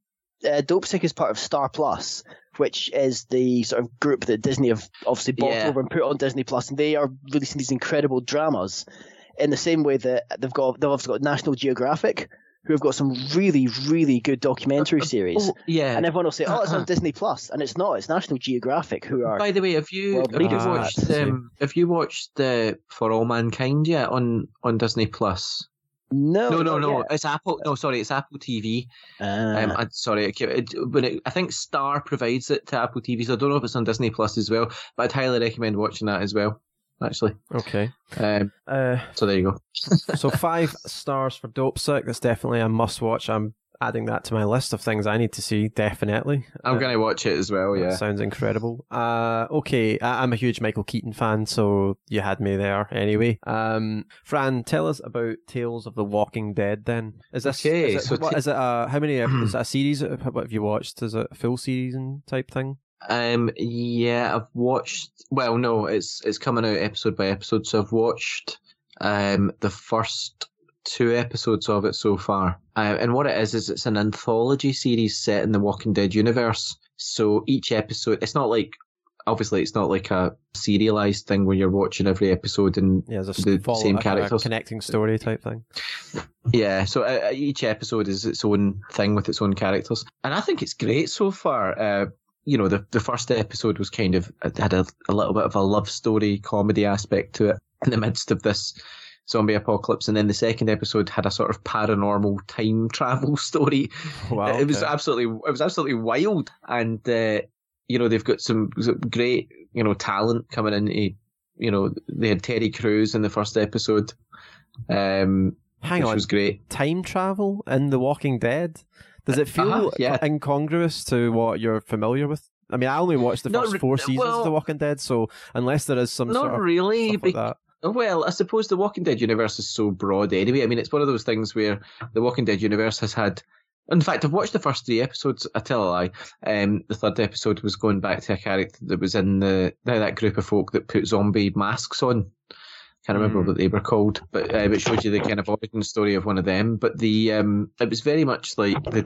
Speaker 2: uh, Dopesick is part of Star Plus, which is the sort of group that Disney have obviously bought yeah. over and put on Disney Plus, and they are releasing these incredible dramas in the same way that they've got they've also got National Geographic, who have got some really, really good documentary uh, uh, series. Oh,
Speaker 3: yeah.
Speaker 2: And everyone will say, oh, it's on Disney Plus, and it's not. It's National Geographic who are.
Speaker 3: By the way, have you, have you watched um, have you watched uh, For All Mankind yet on on Disney Plus?
Speaker 2: No,
Speaker 3: no, no, no. Yet. It's Apple. No, sorry, it's Apple TV. Uh, um, ah. I, sorry, it, it, when it, I think Star provides it to Apple TV, so I don't know if it's on Disney Plus as well. But I'd highly recommend watching that as well actually.
Speaker 1: Okay.
Speaker 3: Um, uh, so there you go.
Speaker 1: so five stars for Dope Dopesick. That's definitely a must watch. I'm adding that to my list of things I need to see. Definitely.
Speaker 3: I'm uh, going to watch it as well. Yeah.
Speaker 1: Sounds incredible. Uh, okay. I- am a huge Michael Keaton fan, so you had me there anyway. Um, Fran, tell us about Tales of the Walking Dead. Then is this? Okay. Is it, so what, t- is it? Uh, how many? is it a series? What have you watched? Is it a full season type thing?
Speaker 3: Um, yeah, I've watched. Well, no, it's it's coming out episode by episode. So I've watched um the first two episodes of it so far. Uh, and what it is is it's an anthology series set in the Walking Dead universe. So each episode, it's not like obviously it's not like a serialized thing where you're watching every episode and
Speaker 1: yeah, the
Speaker 3: same characters,
Speaker 1: connecting story type thing.
Speaker 3: Yeah, so uh, each episode is its own thing with its own characters, and I think it's great so far. Uh, you know, the, the first episode was kind of had a, a little bit of a love story comedy aspect to it in the midst of this zombie apocalypse, and then the second episode had a sort of paranormal time travel story. Wow, it was absolutely it was absolutely wild, and uh, you know they've got some great you know talent coming in you know, they had Terry Crews in the first episode. Um,
Speaker 1: Hang on,
Speaker 3: was great.
Speaker 1: time travel in The Walking Dead. Does it feel
Speaker 3: Uh-huh, yeah.
Speaker 1: incongruous to what you're familiar with? I mean, I only watched the
Speaker 3: Not
Speaker 1: first
Speaker 3: re-
Speaker 1: four seasons
Speaker 3: well-
Speaker 1: of The Walking Dead, so unless there is some
Speaker 3: Not
Speaker 1: sort of
Speaker 3: really.
Speaker 1: stuff like that.
Speaker 3: Well, I suppose the Walking Dead universe is so broad anyway. I mean, it's one of those things where the Walking Dead universe has had. In fact, I've watched the first three episodes. I tell a lie. Um, the third episode was going back to a character that was in the that group of folk that put zombie masks on. Can't remember
Speaker 1: Mm.
Speaker 3: what they were called, but uh, it showed you the kind of origin story of one of them. But the um, it was very much like the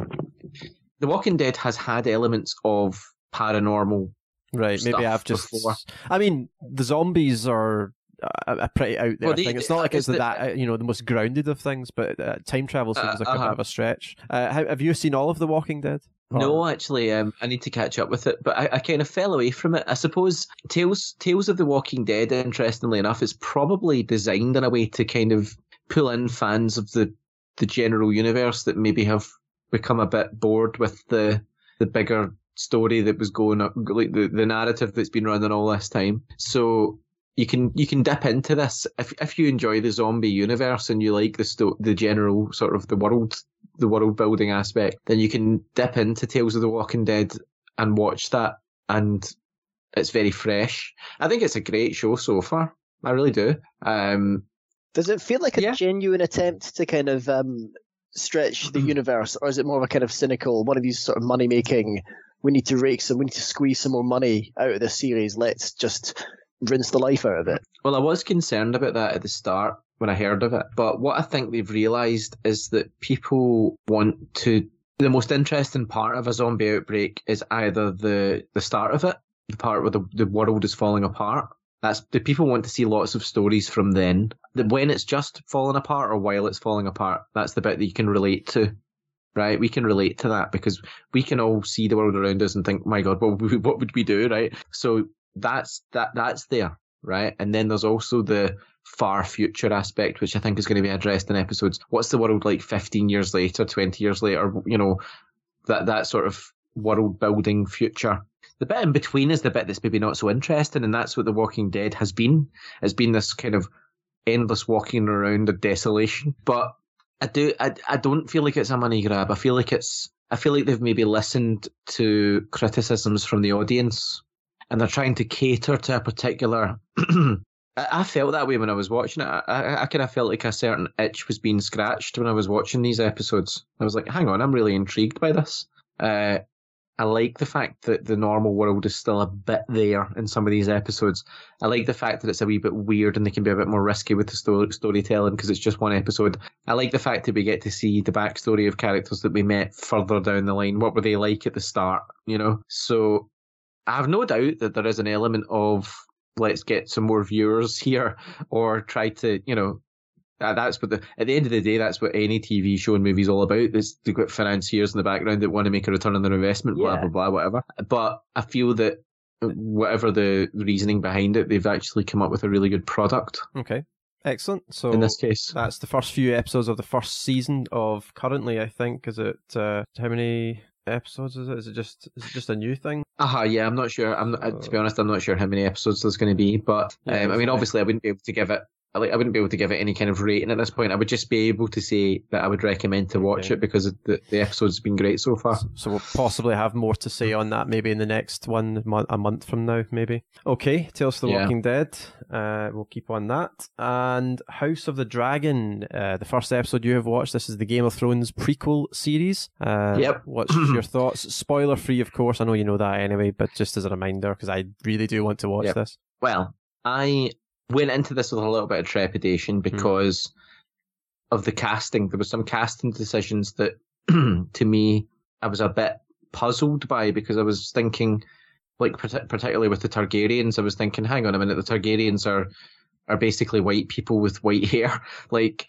Speaker 3: the Walking Dead has had elements of paranormal
Speaker 1: Right, maybe I've just.
Speaker 3: before.
Speaker 1: I mean, the zombies are a, a pretty out there
Speaker 3: Well,
Speaker 1: thing. It's not like it's
Speaker 3: the-
Speaker 1: that uh, you know the most grounded of things, but uh, time travel seems
Speaker 3: Uh,
Speaker 1: like a bit
Speaker 3: uh-huh.
Speaker 1: of a stretch. Uh, have you seen all of The Walking Dead?
Speaker 3: No, actually, um, I need to catch up with it, but I, I kind of fell away from it. I suppose Tales Tales of the Walking Dead, interestingly enough, is probably designed in a way to kind of pull in fans of the the general universe that maybe have become a bit bored with the the bigger story that was going up, like the, the narrative that's been running all this time. So you can you can dip into this if if you enjoy the zombie universe and you like the sto- the general sort of the world the world building aspect, then you can dip into Tales of the Walking Dead and watch that, and it's very fresh. I think it's a great show so far. I really do. Um,
Speaker 2: Does it feel like a
Speaker 3: Yeah.
Speaker 2: genuine attempt to kind of um, stretch the universe, or is it more of a kind of cynical, one of these sort of money making? We need to rake some, we need to squeeze some more money out of this series. Let's just rinse the life out of it.
Speaker 3: Well, I was concerned about that at the start when I heard of it, but what I think they've realised is that people want to. The most interesting part of a zombie outbreak is either the the start of it, the part where the, the world is falling apart. That's the people want to see lots of stories from then. That when it's just falling apart or while it's falling apart, that's the bit that you can relate to. Right, we can relate to that because we can all see the world around us and think, "My God, what what would we do?" Right, so that's that that's there, right? And then there's also the far future aspect, which I think is going to be addressed in episodes. What's the world like 15 years later, 20 years later? You know, that that sort of world building future. The bit in between is the bit that's maybe not so interesting, and that's what The Walking Dead has been. It's been this kind of endless walking around of desolation. But I do, I, I don't feel like it's a money grab. I feel like it's, I feel like they've maybe listened to criticisms from the audience, and they're trying to cater to a particular. I, felt that way when I was watching it. I, I, I kind of felt like a certain itch was being scratched when I was watching these episodes. I was like, hang on, I'm really intrigued by this. Uh, I like the fact that the normal world is still a bit there in some of these episodes. I like the fact that it's a wee bit weird and they can be a bit more risky with the sto- storytelling because it's just one episode. I like the fact that we get to see the backstory of characters that we met further down the line. What were they like at the start, you know? So I have no doubt that there is an element of let's get some more viewers here or try to, you know, that's what the at the end of the day, that's what any TV show and movie is all about. There's they've got financiers in the background that want to make a return on their investment, blah blah blah, whatever. But I feel that whatever the reasoning behind it, they've actually come up with a really good product
Speaker 1: Okay, excellent. So
Speaker 3: in this case.
Speaker 1: that's the first few episodes of the first season of currently. I think is it uh, how many episodes is it? Is it just is it just a new thing?
Speaker 3: Aha, yeah, I'm not sure. I'm not, uh, to be honest, I'm not sure how many episodes there's going to be. But
Speaker 1: Yeah,
Speaker 3: um, I mean, obviously, I wouldn't be able to give it. I like, I wouldn't be able to give it any kind of rating at this point. I would just be able to say that I would recommend to watch
Speaker 1: Okay.
Speaker 3: it because the the episode's been great so far.
Speaker 1: So we'll possibly have more to say on that maybe in the next one a month from now, maybe. Okay, Tales of the
Speaker 3: Yeah.
Speaker 1: Walking Dead. Uh, we'll keep on that. And House of the Dragon, uh, the first episode you have watched. This is the Game of Thrones prequel series. Uh,
Speaker 3: Yep.
Speaker 1: What's your thoughts? Spoiler free, of course. I know you know that anyway, but just as a reminder, because I really do want to watch
Speaker 3: Yep.
Speaker 1: this.
Speaker 3: Well, I went into this with a little bit of trepidation hmm. because of the casting. There was some casting decisions that, to me, I was a bit puzzled by because I was thinking, like particularly with the Targaryens, I was thinking, hang on a minute, the Targaryens are are basically white people with white hair, like,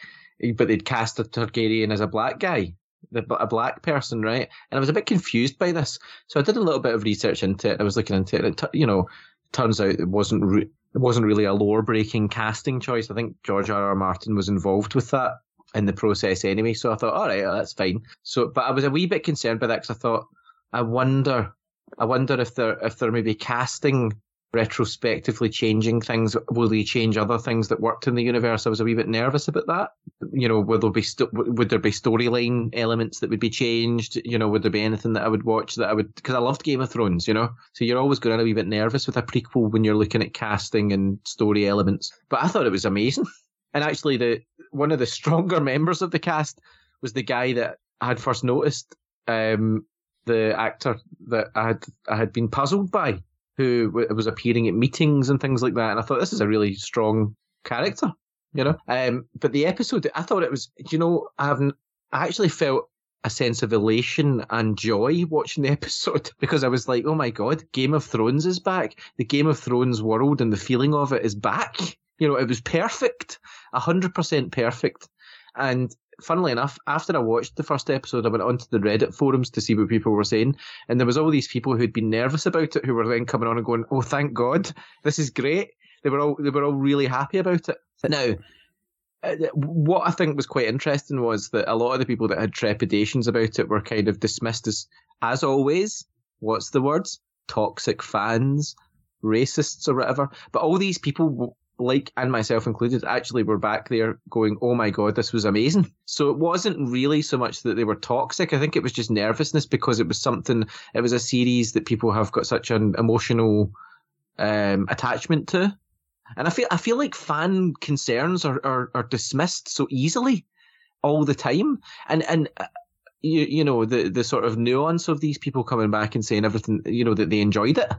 Speaker 3: but they'd cast a Targaryen as a black guy. A black person, right? And I was a bit confused by this, so I did a little bit of research into it. I was looking into it, and it you know, turns out it wasn't it wasn't really a lore breaking casting choice. I think George R. R. Martin was involved with that in the process anyway. So I thought, all right, that's fine. So, but I was a wee bit concerned by that because I thought, I wonder, I wonder if they're if they're maybe casting retrospectively changing things. Will they change other things that worked in the universe? I was a wee bit nervous about that. You know, would there be sto- would there be storyline elements that would be changed? You know, would there be anything that I would watch that I would because I loved Game of Thrones. You know, so you're always going to be a wee bit nervous with a prequel when you're looking at casting and story elements. But I thought it was amazing. And actually, the one of the stronger members of the cast was the guy that I had first noticed. Um, the actor that I had I had been puzzled by who was appearing at meetings and things like that. And I thought this is a really strong character, you know. Um, but the episode, I thought it was, you know, I haven't, I actually felt a sense of elation and joy watching the episode because I was like, oh my god, Game of Thrones is back. The Game of Thrones world and the feeling of it is back. You know, it was perfect, hundred percent perfect. And funnily enough, after I watched the first episode, I went onto the Reddit forums to see what people were saying, and there was all these people who'd been nervous about it who were then coming on and going, "Oh, thank God, this is great." They were all they were all really happy about it. Now, uh, what I think was quite interesting was that a lot of the people that had trepidations about it were kind of dismissed as, as always, what's the words? Toxic fans, racists, or whatever. But all these people like and myself included, actually were back there going, "Oh my god, this was amazing." So it wasn't really so much that they were toxic. I think it was just nervousness because it was something. It was a series that people have got such an emotional um, attachment to, and I feel I feel like fan concerns are, are are dismissed so easily all the time, and and. Uh, you, you know the the sort of nuance of these people coming back and saying everything you know that they enjoyed it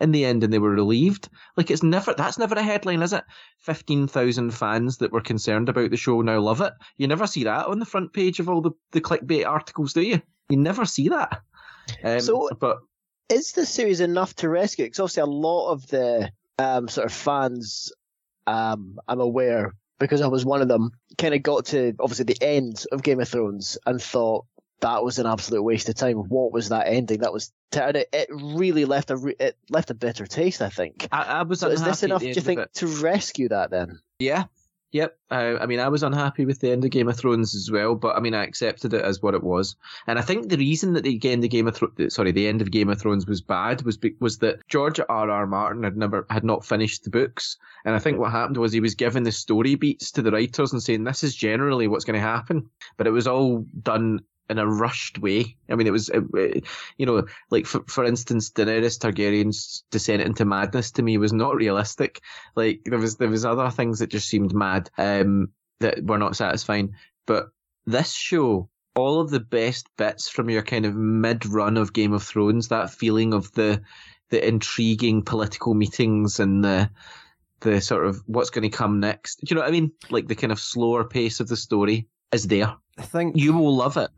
Speaker 3: in the end and they were relieved. Like it's never that's never a headline, is it? Fifteen thousand fans that were concerned about the show now love it. You never see that on the front page of all the, the clickbait articles, do you? You never see that. Um,
Speaker 2: so,
Speaker 3: but
Speaker 2: is the series enough to rescue? Because obviously, a lot of the um, sort of fans, um, I'm aware because I was one of them, kind of got to obviously the end of Game of Thrones and thought, that was an absolute waste of time. What was that ending? That was ter- it, it really left a re- it left a bitter taste. I think.
Speaker 3: I, I was.
Speaker 2: So is this enough? Do you think to rescue that then?
Speaker 3: Yeah. Yep. Uh, I mean, I was unhappy with the end of Game of Thrones as well, but I mean, I accepted it as what it was. And I think the reason that the end of Game of Thrones, sorry, the end of Game of Thrones was bad was be- was that George R. R. Martin had never had not finished the books, and I think what happened was he was giving the story beats to the writers and saying this is generally what's going to happen, but it was all done in a rushed way. I mean, it was, it, you know, like for, for instance, Daenerys Targaryen's descent into madness to me was not realistic. Like there was there was other things that just seemed mad um, that were not satisfying. But this show, all of the best bits from your kind of mid run of Game of Thrones, that feeling of the the intriguing political meetings and the the sort of what's going to come next. Do you know what I mean? Like the kind of slower pace of the story is there.
Speaker 1: I think
Speaker 3: you will love it.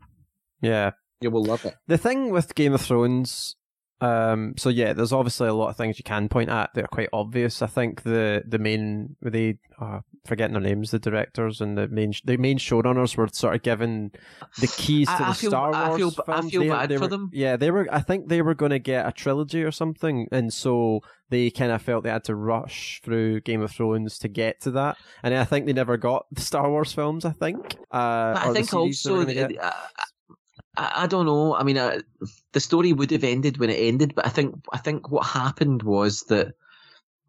Speaker 1: Yeah.
Speaker 3: You will love it.
Speaker 1: The thing with Game of Thrones, um, so yeah, there's obviously a lot of things you can point at that are quite obvious. I think the the main the uh, forgetting their names, the directors and the main the main showrunners were sort of given the keys to
Speaker 3: I,
Speaker 1: the
Speaker 3: I feel,
Speaker 1: Star Wars
Speaker 3: I feel,
Speaker 1: films.
Speaker 3: I feel
Speaker 1: they,
Speaker 3: bad
Speaker 1: they
Speaker 3: for them.
Speaker 1: Yeah, they were. I think they were going to get a trilogy or something, and so they kind of felt they had to rush through Game of Thrones to get to that, and I think they never got the Star Wars films. I think. Uh,
Speaker 3: but I think also. I, I don't know. I mean, uh, the story would have ended when it ended, but I think I think what happened was that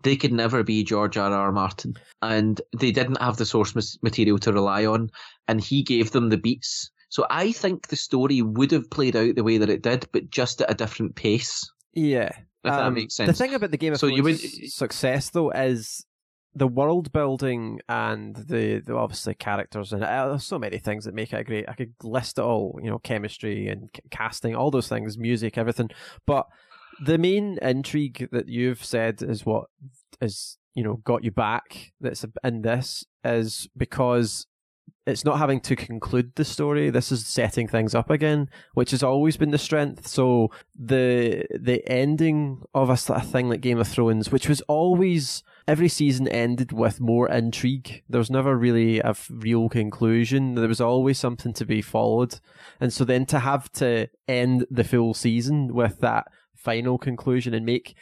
Speaker 3: they could never be George R. R. Martin, and they didn't have the source material to rely on, and he gave them the beats. So I think the story would have played out the way that it did, but just at a different pace.
Speaker 1: Yeah,
Speaker 3: if um, that makes sense.
Speaker 1: The thing about the Game of so Thrones would... success, though, is the world building and the, the obviously characters and uh, so many things that make it great. I could list it all, you know, chemistry and c- casting, all those things, music, everything. But the main intrigue that you've said is what is you know got you back. That's in this is because it's not having to conclude the story. This is setting things up again, which has always been the strength. So the the ending of a, a thing like Game of Thrones, which was always every season ended with more intrigue. There was never really a real conclusion. There was always something to be followed, and so then to have to end the full season with that final conclusion and make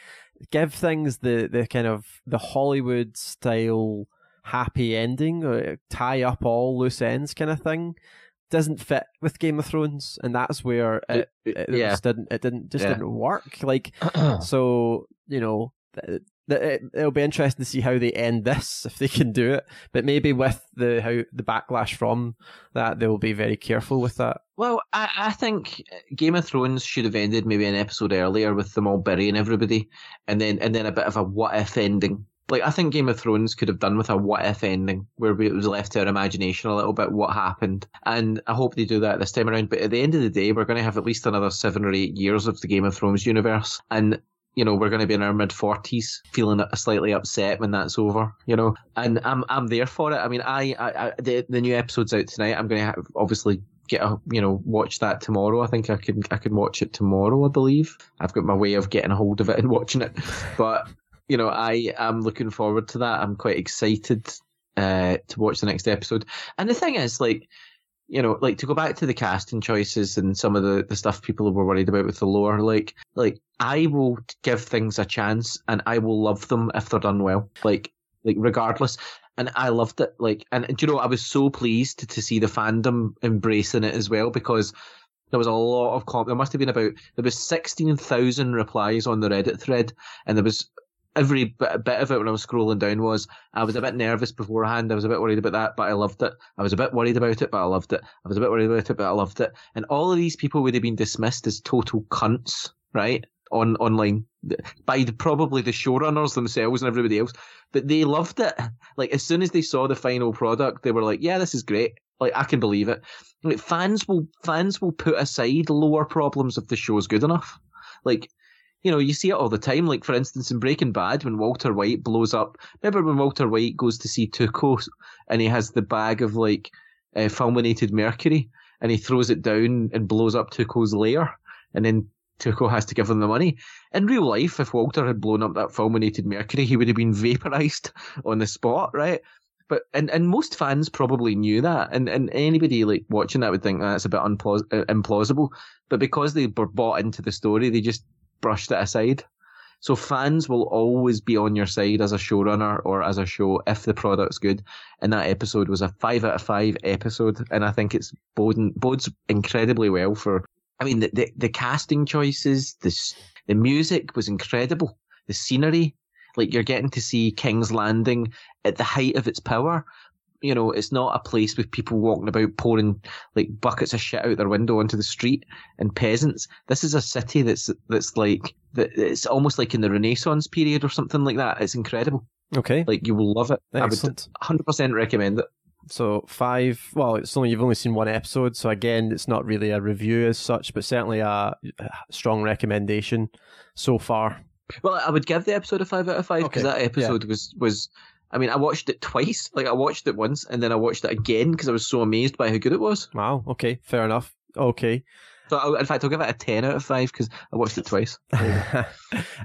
Speaker 1: give things the the kind of the Hollywood style happy ending or tie up all loose ends kind of thing doesn't fit with Game of Thrones, and that's where it, it, it yeah. didn't it didn't just yeah. didn't work. Like so, you know, it, it'll be interesting to see how they end this if they can do it. But maybe with the how the backlash from that, they will be very careful with that.
Speaker 3: Well, I, I think Game of Thrones should have ended maybe an episode earlier with them all burying everybody, and then and then a bit of a what if ending. Like I think Game of Thrones could have done with a what if ending where it was left to our imagination a little bit what happened, and I hope they do that this time around. But at the end of the day, we're going to have at least another seven or eight years of the Game of Thrones universe, and you know, we're going to be in our mid forties, feeling slightly upset when that's over, you know, and I'm I'm there for it. I mean, I, I, I the the new episode's out tonight. I'm going to have, obviously get a you know watch that tomorrow. I think I can I can watch it tomorrow. I believe I've got my way of getting a hold of it and watching it, but you know, I am looking forward to that. I'm quite excited uh, to watch the next episode. And the thing is, like, you know, like to go back to the casting choices and some of the, the stuff people were worried about with the lore, like, like I will give things a chance and I will love them if they're done well, like, like regardless. And I loved it, like, and do you know, I was so pleased to, to see the fandom embracing it as well because there was a lot of com- there must have been about there was 16,000 replies on the Reddit thread and there was every bit, of it when I was scrolling down was I was a bit nervous beforehand. I was a bit worried about that, but I loved it. I was a bit worried about it, but I loved it. I was a bit worried about it, but I loved it. And all of these people would have been dismissed as total cunts, right? On online by the, probably the showrunners themselves and everybody else, but they loved it. Like as soon as they saw the final product, they were like, "Yeah, this is great." Like I can believe it. Like fans will fans will put aside lower problems if the show's good enough. Like you know, you see it all the time. Like, for instance, in Breaking Bad, when Walter White blows up. Remember when Walter White goes to see Tuco and he has the bag of, like, uh, fulminated mercury and he throws it down and blows up Tuco's lair and then Tuco has to give him the money. In real life, if Walter had blown up that fulminated mercury, he would have been vaporized on the spot, right? But and, and most fans probably knew that, and, and anybody like watching that would think that's a bit implausible. But because they were bought into the story, they just brushed it aside. So fans will always be on your side as a showrunner or as a show if the product's good. And that episode was a five out of five episode, and I think it's boding, bodes incredibly well for. I mean, the the, the casting choices, the the music was incredible. The scenery, like you're getting to see King's Landing at the height of its power, you know, it's not a place with people walking about pouring like buckets of shit out their window onto the street and peasants. This is a city that's that's like that. It's almost like in the Renaissance period or something like that. It's incredible.
Speaker 1: Okay,
Speaker 3: like you will love it.
Speaker 1: Excellent.
Speaker 3: I would 100 percent recommend it.
Speaker 1: So five. Well, it's only you've only seen one episode, so again, it's not really a review as such, but certainly a, a strong recommendation so far.
Speaker 3: Well, I would give the episode a five out of five because okay. that episode yeah. was was I mean, I watched it twice. Like, I watched it once and then I watched it again because I was so amazed by how good it was.
Speaker 1: Wow. Okay. Fair enough. Okay.
Speaker 3: So, in fact, I'll give it a 10 out of 5 because I watched it twice.
Speaker 1: uh,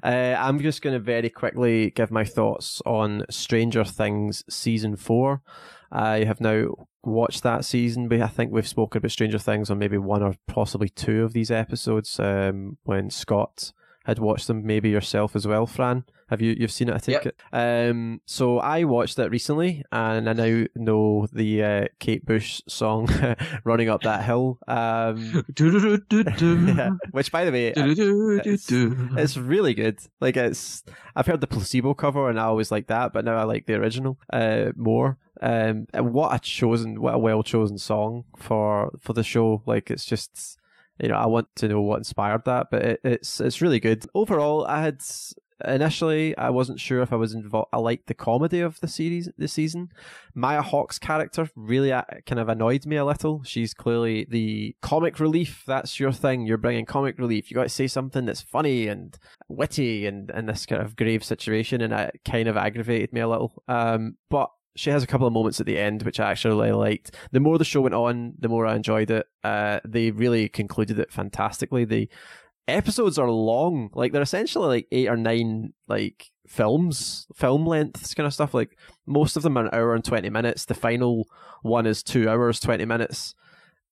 Speaker 1: I'm just going to very quickly give my thoughts on Stranger Things Season 4. I have now watched that season, but I think we've spoken about Stranger Things on maybe one or possibly two of these episodes um, when Scott had watched them, maybe yourself as well, Fran. Have you you've seen it? I take yep. it. Um, so I watched it recently, and I now know the uh, Kate Bush song "Running Up That Hill," um, yeah, which, by the way, it's, it's, really good. Like it's, I've heard the placebo cover, and I always like that, but now I like the original uh, more. Um, and what a chosen, what a well chosen song for for the show. Like it's just you know, I want to know what inspired that, but it, it's it's really good. Overall, I had initially I wasn't sure if I was involved. I liked the comedy of the series this season. Maya Hawke's character really uh, kind of annoyed me a little. She's clearly the comic relief. That's your thing. You're bringing comic relief. You got to say something that's funny and witty and in this kind of grave situation, and it kind of aggravated me a little. Um, but she has a couple of moments at the end which I actually liked. The more the show went on, the more I enjoyed it. Uh, they really concluded it fantastically. The episodes are long, like they're essentially like eight or nine like films, film lengths kind of stuff. Like most of them are an hour and twenty minutes. The final one is two hours twenty minutes.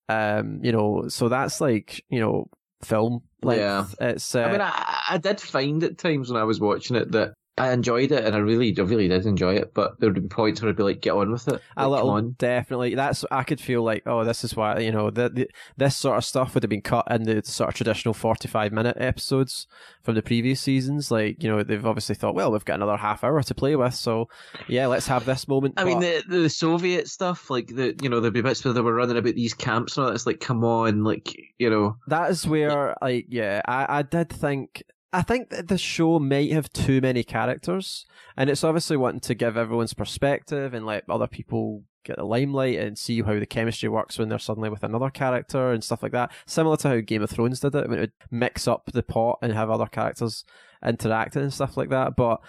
Speaker 1: Um, you know, so that's like you know film length. Yeah, it's. Uh, I
Speaker 3: mean, I, I did find at times when I was watching it that I enjoyed it, and I really, I really did enjoy it. But there would be points where I'd be like, "Get on with it."
Speaker 1: a
Speaker 3: Like, come
Speaker 1: little
Speaker 3: on.
Speaker 1: definitely that's i could feel like oh this is why you know the, the, this sort of stuff would have been cut in the sort of traditional 45 minute episodes from the previous seasons like you know they've obviously thought well we've got another half hour to play with so yeah let's have this moment
Speaker 3: I mean, the the Soviet stuff, like the you know, there'd be bits where they were running about these camps and all that. It's like, come on, like you know,
Speaker 1: that is where like yeah I, I did think I think that the show might have too many characters, and it's obviously wanting to give everyone's perspective and let other people get the limelight and see how the chemistry works when they're suddenly with another character and stuff like that. Similar to how Game of Thrones did it, when it would mix up the pot and have other characters interacting and stuff like that. But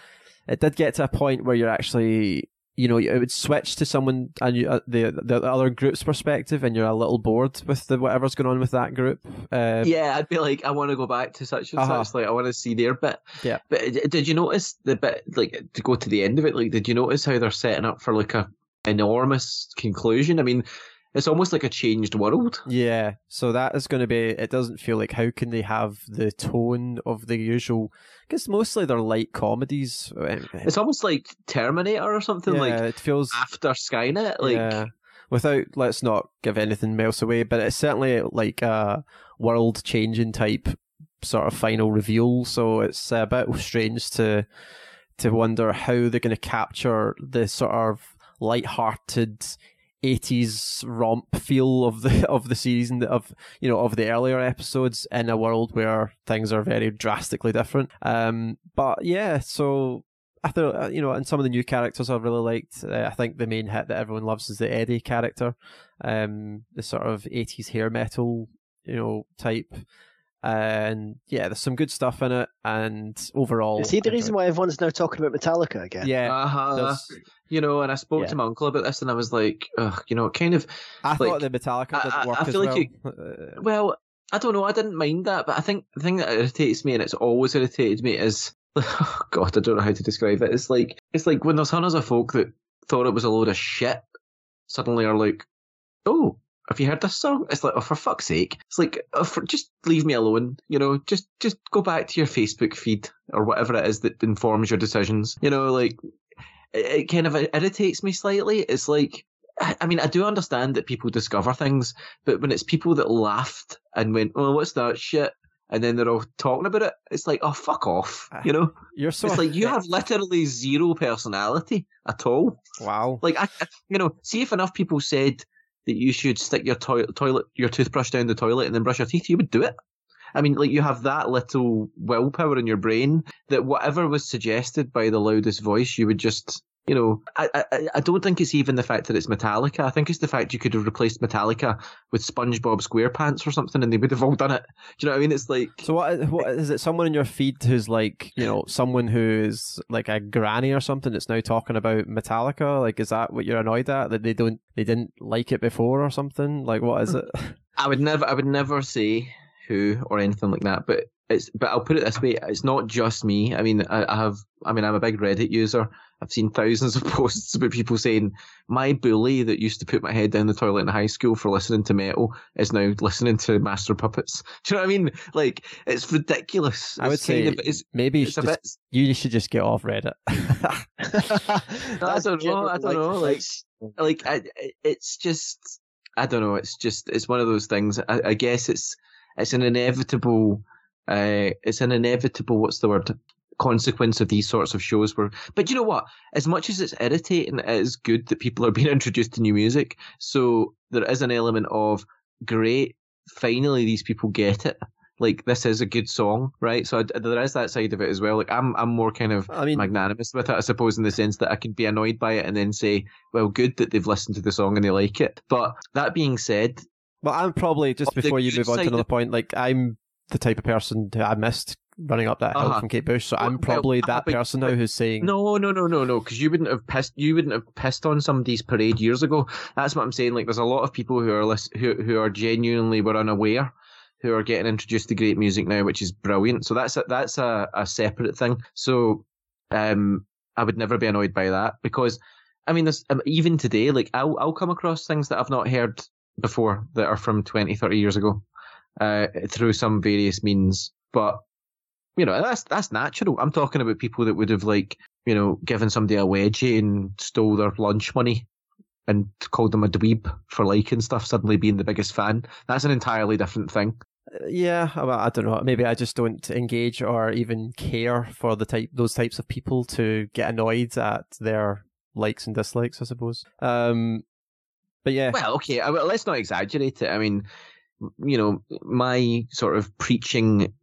Speaker 1: it did get to a point where you're actually you know, it would switch to someone and you, uh, the the other group's perspective, and you're a little bored with the whatever's going on with that group. Uh,
Speaker 3: yeah, I'd be like, I want to go back to such and
Speaker 1: Uh-huh.
Speaker 3: such. Like, I want to see their bit.
Speaker 1: Yeah.
Speaker 3: But did you notice the bit, like, to go to the end of it? Like, did you notice how they're setting up for like a enormous conclusion? I mean, it's almost like a changed world.
Speaker 1: Yeah, so that is going to be. It doesn't feel like how can they have the tone of the usual? Because mostly they're light comedies. Um,
Speaker 3: It's almost like Terminator or something.
Speaker 1: yeah,
Speaker 3: Like
Speaker 1: it feels
Speaker 3: after Skynet. Like,
Speaker 1: yeah. Without let's not give anything else away, but it's certainly like a world changing type sort of final reveal. So it's a bit strange to to wonder how they're going to capture the sort of light-hearted 80s romp feel of the of the season of you know of the earlier episodes in a world where things are very drastically different. Um but yeah so I thought uh, you know and some of the new characters I really liked. Uh, I think the main hit that everyone loves is the Eddie character um the sort of 80s hair metal you know type and yeah there's some good stuff in it and overall
Speaker 2: Is he the
Speaker 1: I
Speaker 2: reason
Speaker 1: enjoyed-
Speaker 2: why everyone's now talking about Metallica again?
Speaker 1: yeah
Speaker 3: uh-huh. You know, and I spoke
Speaker 2: Yeah.
Speaker 3: to my uncle about this, and I was like, ugh, you know, kind of.
Speaker 1: I
Speaker 3: like,
Speaker 1: thought the Metallica
Speaker 3: I-
Speaker 1: didn't
Speaker 3: I-
Speaker 1: work
Speaker 3: I
Speaker 1: as
Speaker 3: feel like
Speaker 1: well.
Speaker 3: you-
Speaker 1: Uh,
Speaker 3: Well, I don't know. I didn't mind that, but I think the thing that irritates me, and it's always irritated me, is oh God, I don't know how to describe it. It's like it's like when there's hundreds of folk that thought it was a load of shit, suddenly are like, oh. Have you heard this song? It's like, oh, for fuck's sake! It's like, oh, for, just leave me alone. You know, just just go back to your Facebook feed or whatever it is that informs your decisions. You know, like it, it kind of irritates me slightly. It's like, I mean, I do understand that people discover things, but when it's people that laughed and went, "Oh, what's that shit?" and then they're all talking about it, it's like, "Oh, fuck off!" Ah, you know,
Speaker 1: You're so
Speaker 3: it's like you have literally zero personality at all.
Speaker 1: wow.
Speaker 3: Like, I- you know, see if enough people said that you should stick your toilet, toilet, your toothbrush down the toilet and then brush your teeth, you would do it. I mean, like you have that little willpower in your brain that whatever was suggested by the loudest voice, you would just, you know, I, I, I don't think it's even the fact that it's Metallica. I think it's the fact you could have replaced Metallica with SpongeBob SquarePants or something, and they would have all done it. Do you know what I mean? It's like,
Speaker 1: So what? is- What is it? Someone in your feed who's like, you know, someone who is like a granny or something that's now talking about Metallica. Like, is that what you're annoyed at? That they don't, they didn't like it before or something? Like, what is it?
Speaker 3: I would never, I would never say who or anything like that. But it's, but I'll put it this way: it's not just me. I mean, I, I have, I mean, I'm a big Reddit user. I've seen thousands of posts about people saying my bully that used to put my head down the toilet in high school for listening to metal is now listening to Master Puppets. Do you know what I mean? Like, it's ridiculous.
Speaker 1: I would
Speaker 3: It's kind
Speaker 1: say
Speaker 3: of- it's,
Speaker 1: maybe you should, just, you should just get off Reddit.
Speaker 3: I don't know, I don't know, like- like I- it's just I don't know. It's just it's one of those things. I, I guess it's it's an inevitable. Uh, it's an inevitable. What's the word? Consequence of these sorts of shows. were but you know what? As much as it's irritating, it is good that people are being introduced to new music. So there is an element of great. Finally, these people get it. Like this is a good song, right? So I, there is that side of it as well. Like I'm, I'm more kind of
Speaker 1: I mean,
Speaker 3: magnanimous with it, I suppose, in the sense that I can be annoyed by it and then say, well, good that they've listened to the song and they like it. But that being said,
Speaker 1: well, I'm probably just before you move on to another point. Like, I'm the type of person who I missed running up that hill
Speaker 3: Uh-huh.
Speaker 1: from Kate Bush, so
Speaker 3: Well,
Speaker 1: I'm
Speaker 3: well,
Speaker 1: probably
Speaker 3: uh,
Speaker 1: that
Speaker 3: but-
Speaker 1: person now who's saying,
Speaker 3: no, no, no, no, no, because you wouldn't have pissed, you wouldn't have pissed on somebody's parade years ago. That's what I'm saying. Like, there's a lot of people who are lis- who who are genuinely were unaware. Who are getting introduced to great music now, which is brilliant. So that's a, that's a, a separate thing. So, um, I would never be annoyed by that because, I mean, there's, um, even today, like I'll I'll come across things that I've not heard before that are from 20, 30 years ago, uh, through some various means. But you know that's that's natural. I'm talking about people that would have like you know given somebody a wedgie and stole their lunch money and called them a dweeb for liking stuff. Suddenly being the biggest fan. That's an entirely different thing.
Speaker 1: Uh, yeah, well, I don't know. Maybe I just don't engage or even care for the type those types of people to get annoyed at their likes and dislikes. I suppose. Um, but yeah.
Speaker 3: Well, okay. Well, let's not exaggerate it. I mean, you know, my sort of preaching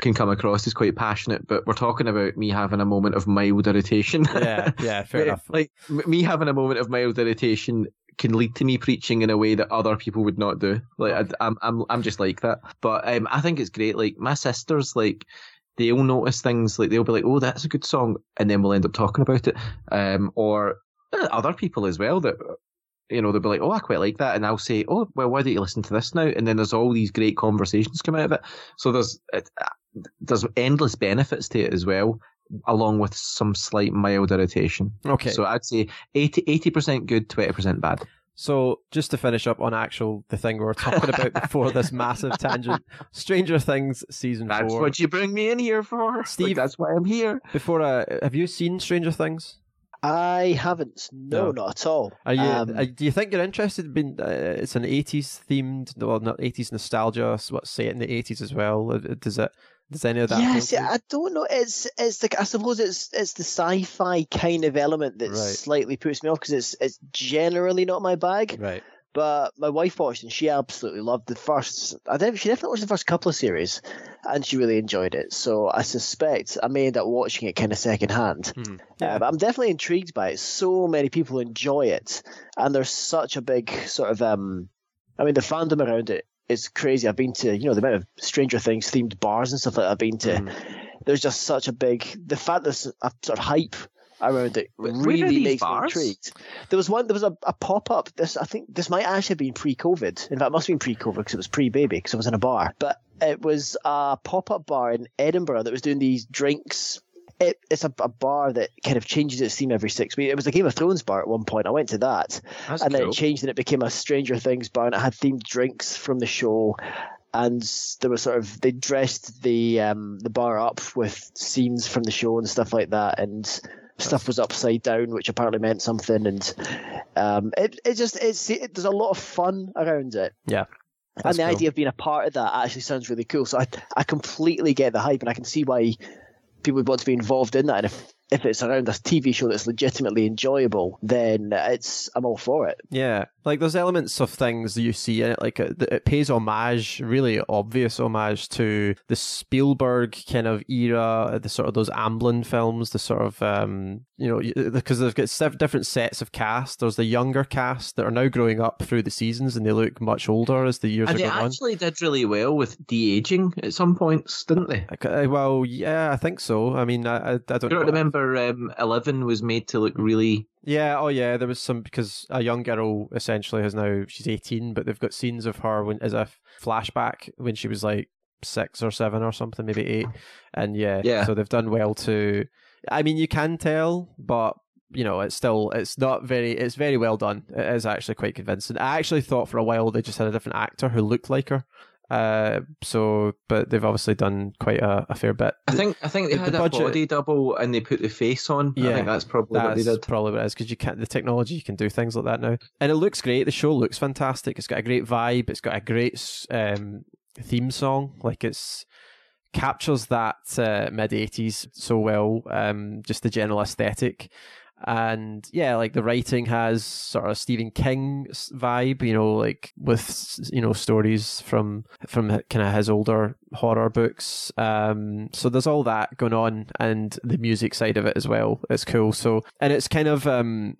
Speaker 3: can come across as quite passionate, but we're talking about me having a moment of mild irritation.
Speaker 1: Yeah, yeah, fair enough.
Speaker 3: Like me having a moment of mild irritation can lead to me preaching in a way that other people would not do. Like I, am I'm, I'm just like that. But um, I think it's great. Like my sisters, like they'll notice things. Like they'll be like, "Oh, that's a good song," and then we'll end up talking about it. Um, or uh, other people as well that you know, they'll be like, "Oh, I quite like that," and I'll say, "Oh, well, why don't you listen to this now?" And then there's all these great conversations come out of it. So there's it, there's endless benefits to it as well, along with some slight mild irritation.
Speaker 1: Okay.
Speaker 3: So I'd say 80 percent good, twenty percent bad.
Speaker 1: So just to finish up on actual the thing we were talking about before this massive tangent, Stranger Things season
Speaker 3: that's
Speaker 1: four.
Speaker 3: what you bring me in here for,
Speaker 1: Steve.
Speaker 3: Like, that's why I'm here.
Speaker 1: Before, uh, have you seen Stranger Things?
Speaker 2: I haven't. No,
Speaker 1: No.
Speaker 2: not at all.
Speaker 1: Are you?
Speaker 2: Um,
Speaker 1: uh, do you think you're interested? In, uh, it's an '80s themed, well, not '80s nostalgia. So what's it in the '80s as well? Uh, Does it? Does any of that?
Speaker 2: Yes? I don't know. It's it's the I suppose it's it's the sci-fi kind of element that
Speaker 1: Right.
Speaker 2: slightly puts me off because it's it's generally not my bag.
Speaker 1: Right.
Speaker 2: But my wife watched and she absolutely loved the first. I def- she definitely watched the first couple of series, and she really enjoyed it. So I suspect I may end up watching it kind of secondhand.
Speaker 1: Hmm.
Speaker 2: Uh, but I'm definitely intrigued by it. So many people enjoy it, and there's such a big sort of um, I mean, the fandom around it is crazy. I've been to you know the amount of Stranger Things themed bars and stuff that. I've been to.
Speaker 1: Mhm.
Speaker 2: There's just such a big the fact that there's a sort of hype around it really makes
Speaker 3: bars?
Speaker 2: me intrigued. There was one. There was a, a pop up. This I think this might actually have been pre-COVID. In fact, it must have been pre-COVID because it was pre-baby because I was in a bar. But it was a pop up bar in Edinburgh that was doing these drinks. It, it's a, a bar that kind of changes its theme every six weeks. It was a Game of Thrones bar at one point. I went to that,
Speaker 3: That's
Speaker 2: and then it changed and it became a Stranger Things bar, and it had themed drinks from the show. And there was sort of they dressed the um, the bar up with scenes from the show and stuff like that, and stuff was upside down, which apparently meant something. And um, it it just it's it, there's a lot of fun around it.
Speaker 1: Yeah.
Speaker 2: and the
Speaker 1: cool.
Speaker 2: idea of being a part of that actually sounds really cool. So I I completely get the hype, and I can see why people would want to be involved in that. And if if it's around a TV show that's legitimately enjoyable, then it's I'm all for it.
Speaker 1: Yeah, like there's elements of things you see in it, like it, it pays homage, really obvious homage to the Spielberg kind of era, the sort of those Amblin films, the sort of um, you know, because they've got different sets of cast. There's the younger cast that are now growing up through the seasons, and they look much older as the years
Speaker 3: And
Speaker 1: are
Speaker 3: they
Speaker 1: going on.
Speaker 3: actually did really well with de aging at some points, didn't they?
Speaker 1: Uh, Well, yeah, I think so. I mean, I, I, I don't
Speaker 3: Do you
Speaker 1: know.
Speaker 3: remember um, Eleven was made to look really
Speaker 1: Yeah, oh yeah, there was some because a young girl essentially has now she's eighteen, but they've got scenes of her when as a flashback when she was like six or seven or something, maybe eight, and yeah,
Speaker 3: Yeah.
Speaker 1: So they've done well to. I mean, you can tell, but you know, it's still it's not very it's very well done. It is actually quite convincing. I actually thought for a while they just had a different actor who looked like her. Uh, so but they've obviously done quite a, a fair bit.
Speaker 3: I think I think they
Speaker 1: the-
Speaker 3: had
Speaker 1: the
Speaker 3: a
Speaker 1: budget-
Speaker 3: body double and they put the face on. I
Speaker 1: Yeah,
Speaker 3: think that's probably what they
Speaker 1: That's
Speaker 3: did.
Speaker 1: probably what it is because you can't. The technology you can do things like that now, and it looks great. The show looks fantastic. It's got a great vibe. It's got a great um, theme song. Like it's captures that uh, mid '80s so well. Um, just the general aesthetic. And yeah, like the writing has sort of Stephen King vibe, you know, like with you know stories from from kind of his older horror books. Um, so there's all that going on, and the music side of it as well. It's cool. So and it's kind of um,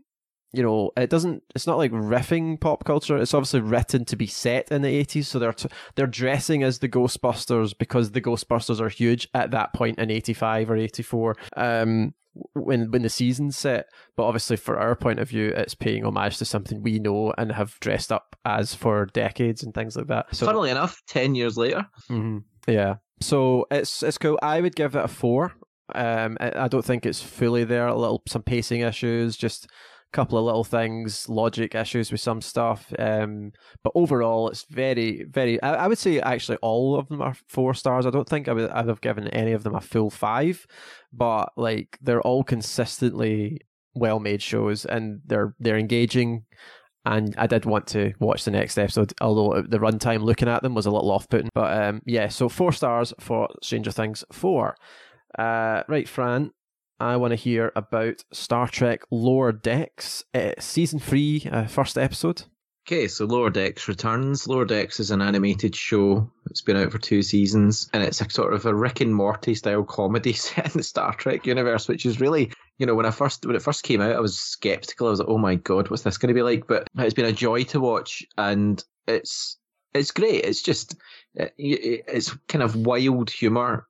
Speaker 1: you know, it doesn't. It's not like riffing pop culture. It's obviously written to be set in the '80s, so they're t- they're dressing as the Ghostbusters because the Ghostbusters are huge at that point in '85 or '84. Um, when when the season's set, but obviously for our point of view, it's paying homage to something we know and have dressed up as for decades and things like that. So
Speaker 3: Funnily enough, ten years later,
Speaker 1: Mhm. Yeah. So it's it's cool. I would give it a four. Um, I, I don't think it's fully there. A little some pacing issues, just couple of little things, logic issues with some stuff. Um, but overall, it's very, very. I, I, would say actually all of them are four stars. I don't think I would I'd have given any of them a full five, but like they're all consistently well made shows and they're they're engaging. And I did want to watch the next episode, although the runtime looking at them was a little off putting. But um, yeah, so four stars for Stranger Things 4. Uh, right, Fran, I want to hear about Star Trek Lower Decks, uh, season three, uh, first episode.
Speaker 3: Okay, so Lower Decks returns. Lower Decks is an animated show. It's been out for two seasons, and it's a sort of a Rick and Morty style comedy set in the Star Trek universe, which is really, you know, when I first when it first came out, I was skeptical. I was like, oh my god, what's this going to be like? But it's been a joy to watch, and it's it's great. It's just it's kind of wild humor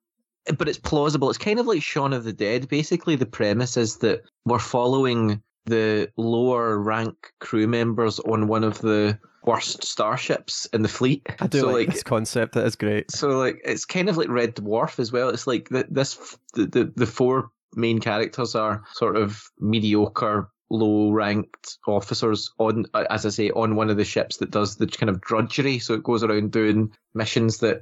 Speaker 3: but it's plausible. It's kind of like Shaun of the Dead. Basically, the premise is that we're following the lower rank crew members on one of the worst starships in the fleet.
Speaker 1: I do so, like, like, this concept. That is great.
Speaker 3: So like it's kind of like Red Dwarf as well. It's like the, this the, the the four main characters are sort of mediocre low ranked officers on as i say on one of the ships that does the kind of drudgery so it goes around doing missions that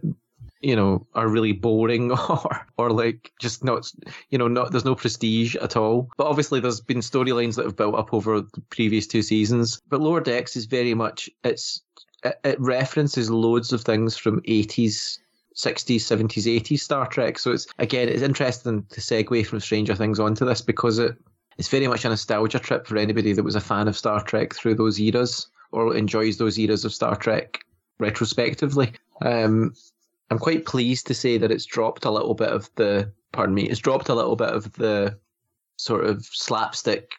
Speaker 3: you know, are really boring or or like just not you know, not there's no prestige at all. But obviously there's been storylines that have built up over the previous two seasons. But Lower Decks is very much it's it, references loads of things from 80s 60s, 70s, 80s Star Trek. So it's again, it's interesting to segue from Stranger Things onto this because it it's very much a nostalgia trip for anybody that was a fan of Star Trek through those eras or enjoys those eras of Star Trek retrospectively. Um, I'm quite pleased to say that it's dropped a little bit of the pardon me, it's dropped a little bit of the sort of slapstick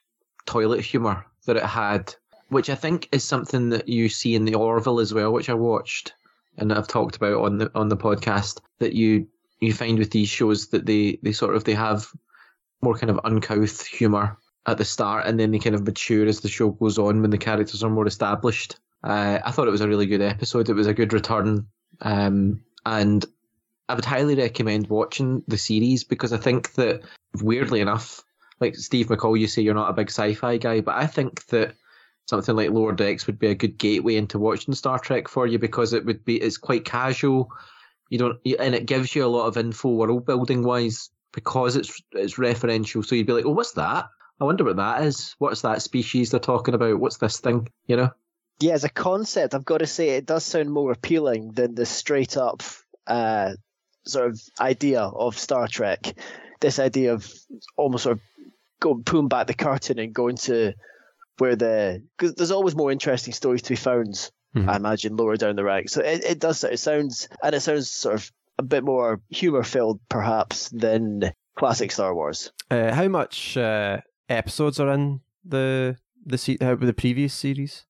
Speaker 3: toilet humour that it had, which I think is something that you see in the Orville as well, which I watched and I've talked about on the on the podcast, that you you find with these shows that they, they sort of they have more kind of uncouth humour at the start and then they kind of mature as the show goes on when the characters are more established. Uh, I thought it was a really good episode. It was a good return. Um, and I would highly recommend watching the series because I think that weirdly enough, like Steve McCall, you say you're not a big sci-fi guy, but I think that something like Lower Decks would be a good gateway into watching Star Trek for you because it would be it's quite casual. You don't and it gives you a lot of info world building wise because it's it's referential. So you'd be like, oh, what's that? I wonder what that is. What's that species they're talking about? What's this thing? You know?
Speaker 2: Yeah, as a concept, I've got to say it does sound more appealing than the straight up uh, sort of idea of Star Trek. This idea of almost sort of going pulling back the curtain and going to where the because there's always more interesting stories to be found. Mm-hmm. I imagine lower down the ranks. So it, it does it sounds and it sounds sort of a bit more humor filled perhaps than classic Star Wars.
Speaker 1: Uh, how much uh, episodes are in the the uh, the previous series?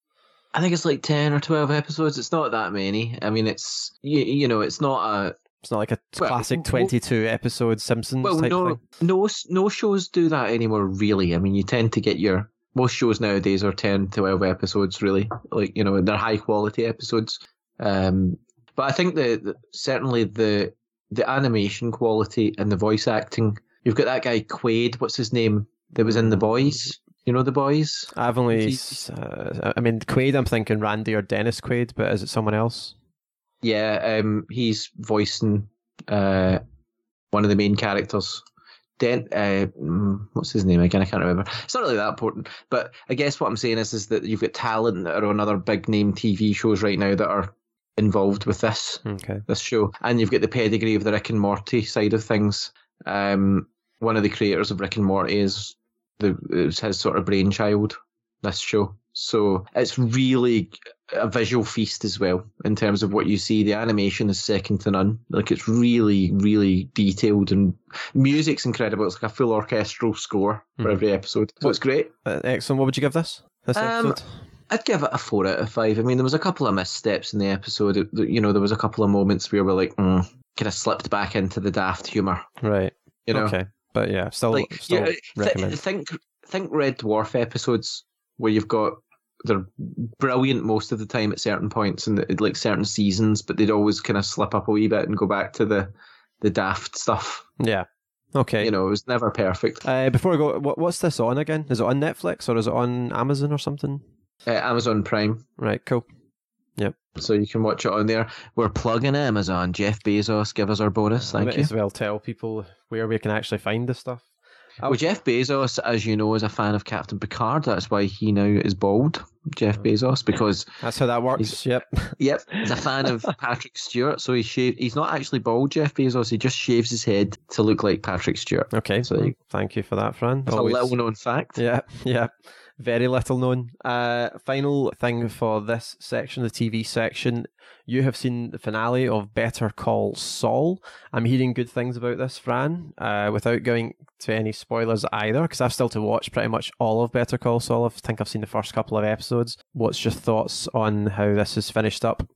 Speaker 3: I think it's like ten or twelve episodes. It's not that many. I mean, it's you, you know, it's not a.
Speaker 1: It's not like a well, classic twenty-two well, episode Simpsons well, type
Speaker 3: no,
Speaker 1: thing.
Speaker 3: No, no shows do that anymore. Really, I mean, you tend to get your most shows nowadays are 10 to 12 episodes really like you know they're high quality episodes um, but i think that certainly the the animation quality and the voice acting you've got that guy quaid what's his name that was in the boys you know the boys?
Speaker 1: I've only, uh, I mean, Quaid. I'm thinking Randy or Dennis Quaid, but is it someone else?
Speaker 3: Yeah, um, he's voicing uh, one of the main characters. Den, uh, mm, what's his name again? I can't remember. It's not really that important, but I guess what I'm saying is, is that you've got talent that are on other big name TV shows right now that are involved with this
Speaker 1: okay.
Speaker 3: this show, and you've got the pedigree of the Rick and Morty side of things. Um, one of the creators of Rick and Morty is the it's his sort of brainchild. This show, so it's really a visual feast as well in terms of what you see. The animation is second to none. Like it's really, really detailed and music's incredible. It's like a full orchestral score for mm. every episode, so it's great.
Speaker 1: Uh, excellent. What would you give this? This um, episode?
Speaker 3: I'd give it a four out of five. I mean, there was a couple of missteps in the episode. It, you know, there was a couple of moments where we're like, mm, kind of slipped back into the daft humor.
Speaker 1: Right.
Speaker 3: You know.
Speaker 1: Okay. But yeah, still, like, still yeah, recommend.
Speaker 3: Th- think think Red Dwarf episodes where you've got they're brilliant most of the time at certain points and like certain seasons, but they'd always kind of slip up a wee bit and go back to the the daft stuff.
Speaker 1: Yeah, Okay.
Speaker 3: You know, it was never perfect.
Speaker 1: Uh, before I go, what, what's this on again? Is it on Netflix or is it on Amazon or something?
Speaker 3: Uh, Amazon Prime.
Speaker 1: Right, cool. Yep.
Speaker 3: So you can watch it on there. We're plugging Amazon. Jeff Bezos, give us our bonus.
Speaker 1: I
Speaker 3: Thank
Speaker 1: might
Speaker 3: you.
Speaker 1: as well tell people where we can actually find the stuff.
Speaker 3: Well, Jeff Bezos, as you know, is a fan of Captain Picard. That's why he now is bald, Jeff oh. Bezos, because
Speaker 1: That's how that works.
Speaker 3: He's-
Speaker 1: Yep.
Speaker 3: yep, he's a fan of Patrick Stewart. So he shaved. He's not actually bald, Jeff Bezos. He just shaves his head to look like Patrick Stewart.
Speaker 1: Okay.
Speaker 3: So
Speaker 1: well, thank you for that, Fran.
Speaker 3: That's
Speaker 1: Always-
Speaker 3: a little known fact.
Speaker 1: Yeah, yeah. Very little known. Uh, final thing for this section, the TV section. You have seen the finale of Better Call Saul. I'm hearing good things about this, Fran, uh, without going to any spoilers either, because I've still to watch pretty much all of Better Call Saul. I think I've seen the first couple of episodes. What's your thoughts on how this is finished up?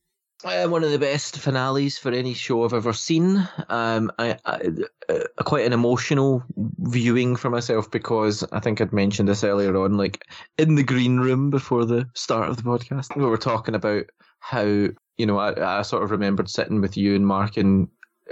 Speaker 3: Uh, one of the best finales for any show I've ever seen. Um, I, I, uh, quite an emotional viewing for myself because I think I'd mentioned this earlier on, like in the green room before the start of the podcast, we were talking about how you know I, I sort of remembered sitting with you and Mark in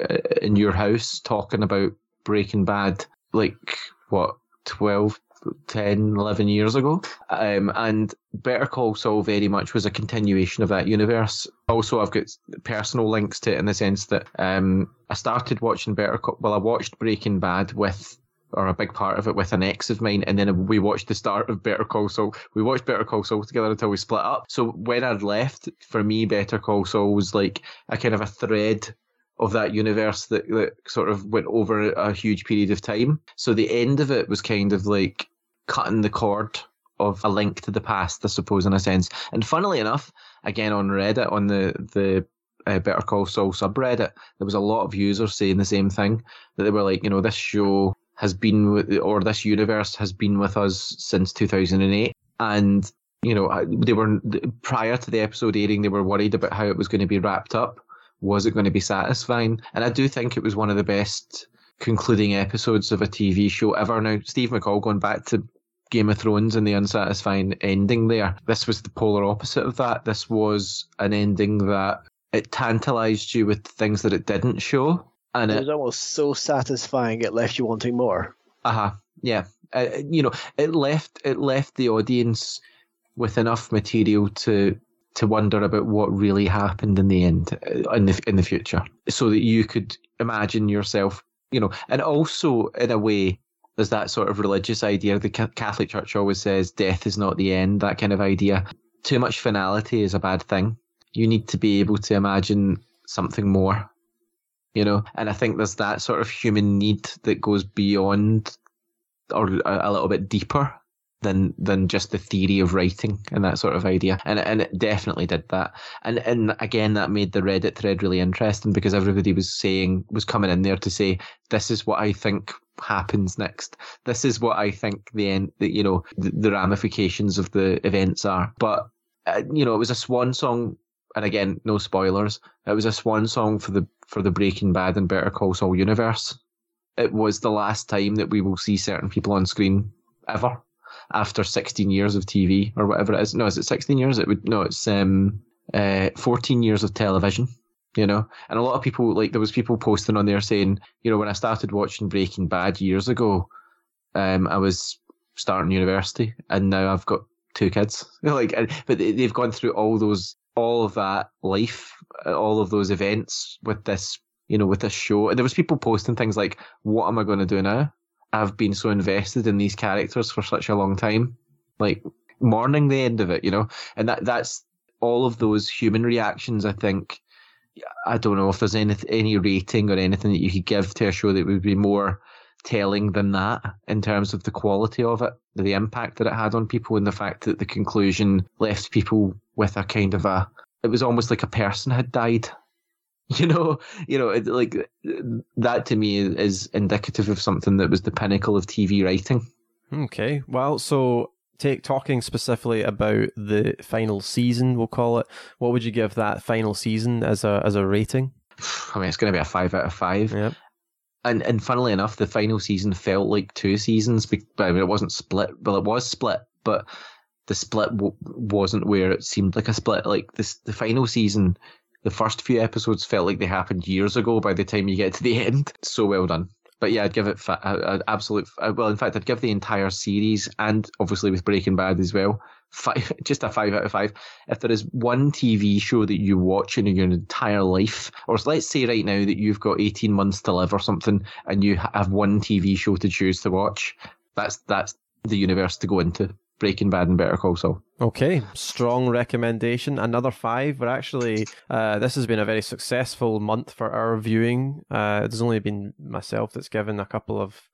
Speaker 3: uh, in your house talking about Breaking Bad, like what 12, 10, 11 years ago. Um, and Better Call Saul very much was a continuation of that universe. Also, I've got personal links to it in the sense that um, I started watching Better Call, well, I watched Breaking Bad with or a big part of it with an ex of mine, and then we watched the start of Better Call Saul. We watched Better Call Saul together until we split up. So when I'd left, for me, Better Call Saul was like a kind of a thread of that universe that, that sort of went over a huge period of time. So the end of it was kind of like cutting the cord of a link to the past, I suppose, in a sense. And funnily enough, again on Reddit, on the the uh, Better Call Saul subreddit, there was a lot of users saying the same thing that they were like, you know, this show has been with, or this universe has been with us since 2008, and you know, they were prior to the episode airing, they were worried about how it was going to be wrapped up. Was it going to be satisfying? And I do think it was one of the best concluding episodes of a TV show ever. Now, Steve McCall going back to Game of Thrones and the unsatisfying ending there. This was the polar opposite of that. This was an ending that it tantalized you with things that it didn't show. And
Speaker 2: It
Speaker 3: it,
Speaker 2: was almost so satisfying it left you wanting more.
Speaker 3: uh-huh, yeah. Uh, you know, it left it left the audience with enough material to to wonder about what really happened in the end uh, in the in the future, so that you could imagine yourself, you know, and also in a way, there's that sort of religious idea. The Catholic Church always says death is not the end. That kind of idea. Too much finality is a bad thing. You need to be able to imagine something more, you know. And I think there's that sort of human need that goes beyond or a, a little bit deeper than than just the theory of writing and that sort of idea. And and it definitely did that. And and again that made the Reddit thread really interesting because everybody was saying was coming in there to say, This is what I think happens next. This is what I think the end the, you know, the, the ramifications of the events are. But uh, you know, it was a swan song and again, no spoilers. It was a swan song for the for the Breaking Bad and Better Call Saul universe. It was the last time that we will see certain people on screen ever after 16 years of TV or whatever it is. No, is it 16 years? It would no, it's um uh 14 years of television. You know, and a lot of people like there was people posting on there saying, you know, when I started watching Breaking Bad years ago, um, I was starting university, and now I've got two kids. like, but they- they've gone through all those, all of that life, uh, all of those events with this, you know, with this show. And there was people posting things like, "What am I going to do now? I've been so invested in these characters for such a long time, like mourning the end of it, you know." And that that's all of those human reactions. I think. I don't know if there's any any rating or anything that you could give to a show that would be more telling than that in terms of the quality of it, the impact that it had on people, and the fact that the conclusion left people with a kind of a. It was almost like a person had died. You know, you know, it, like uh, that to me is indicative of something that was the pinnacle of TV writing.
Speaker 1: Okay. Well, so take talking specifically about the final season, we'll call it. What would you give that final season as a as a rating?
Speaker 3: I mean, it's going to be a five out of five.
Speaker 1: Yep.
Speaker 3: And and funnily enough, the final season felt like two seasons. But I mean, it wasn't split. Well, it was split, but the split w- wasn't where it seemed like a split. Like this, the final season, the first few episodes felt like they happened years ago. By the time you get to the end, so well done. but yeah, I'd give it fa- a, a absolute. Well, in fact, I'd give the entire series, and obviously with Breaking Bad as well, five, just a five out of five. If there is one TV show that you watch in your entire life, or let's say right now that you've got eighteen months to live or something, and you have one TV show to choose to watch, that's that's the universe to go into. Breaking Bad and Better Call Saul.
Speaker 1: Okay, strong recommendation. Another five. We're actually, uh, this has been a very successful month for our viewing. Uh, there's only been myself that's given a couple of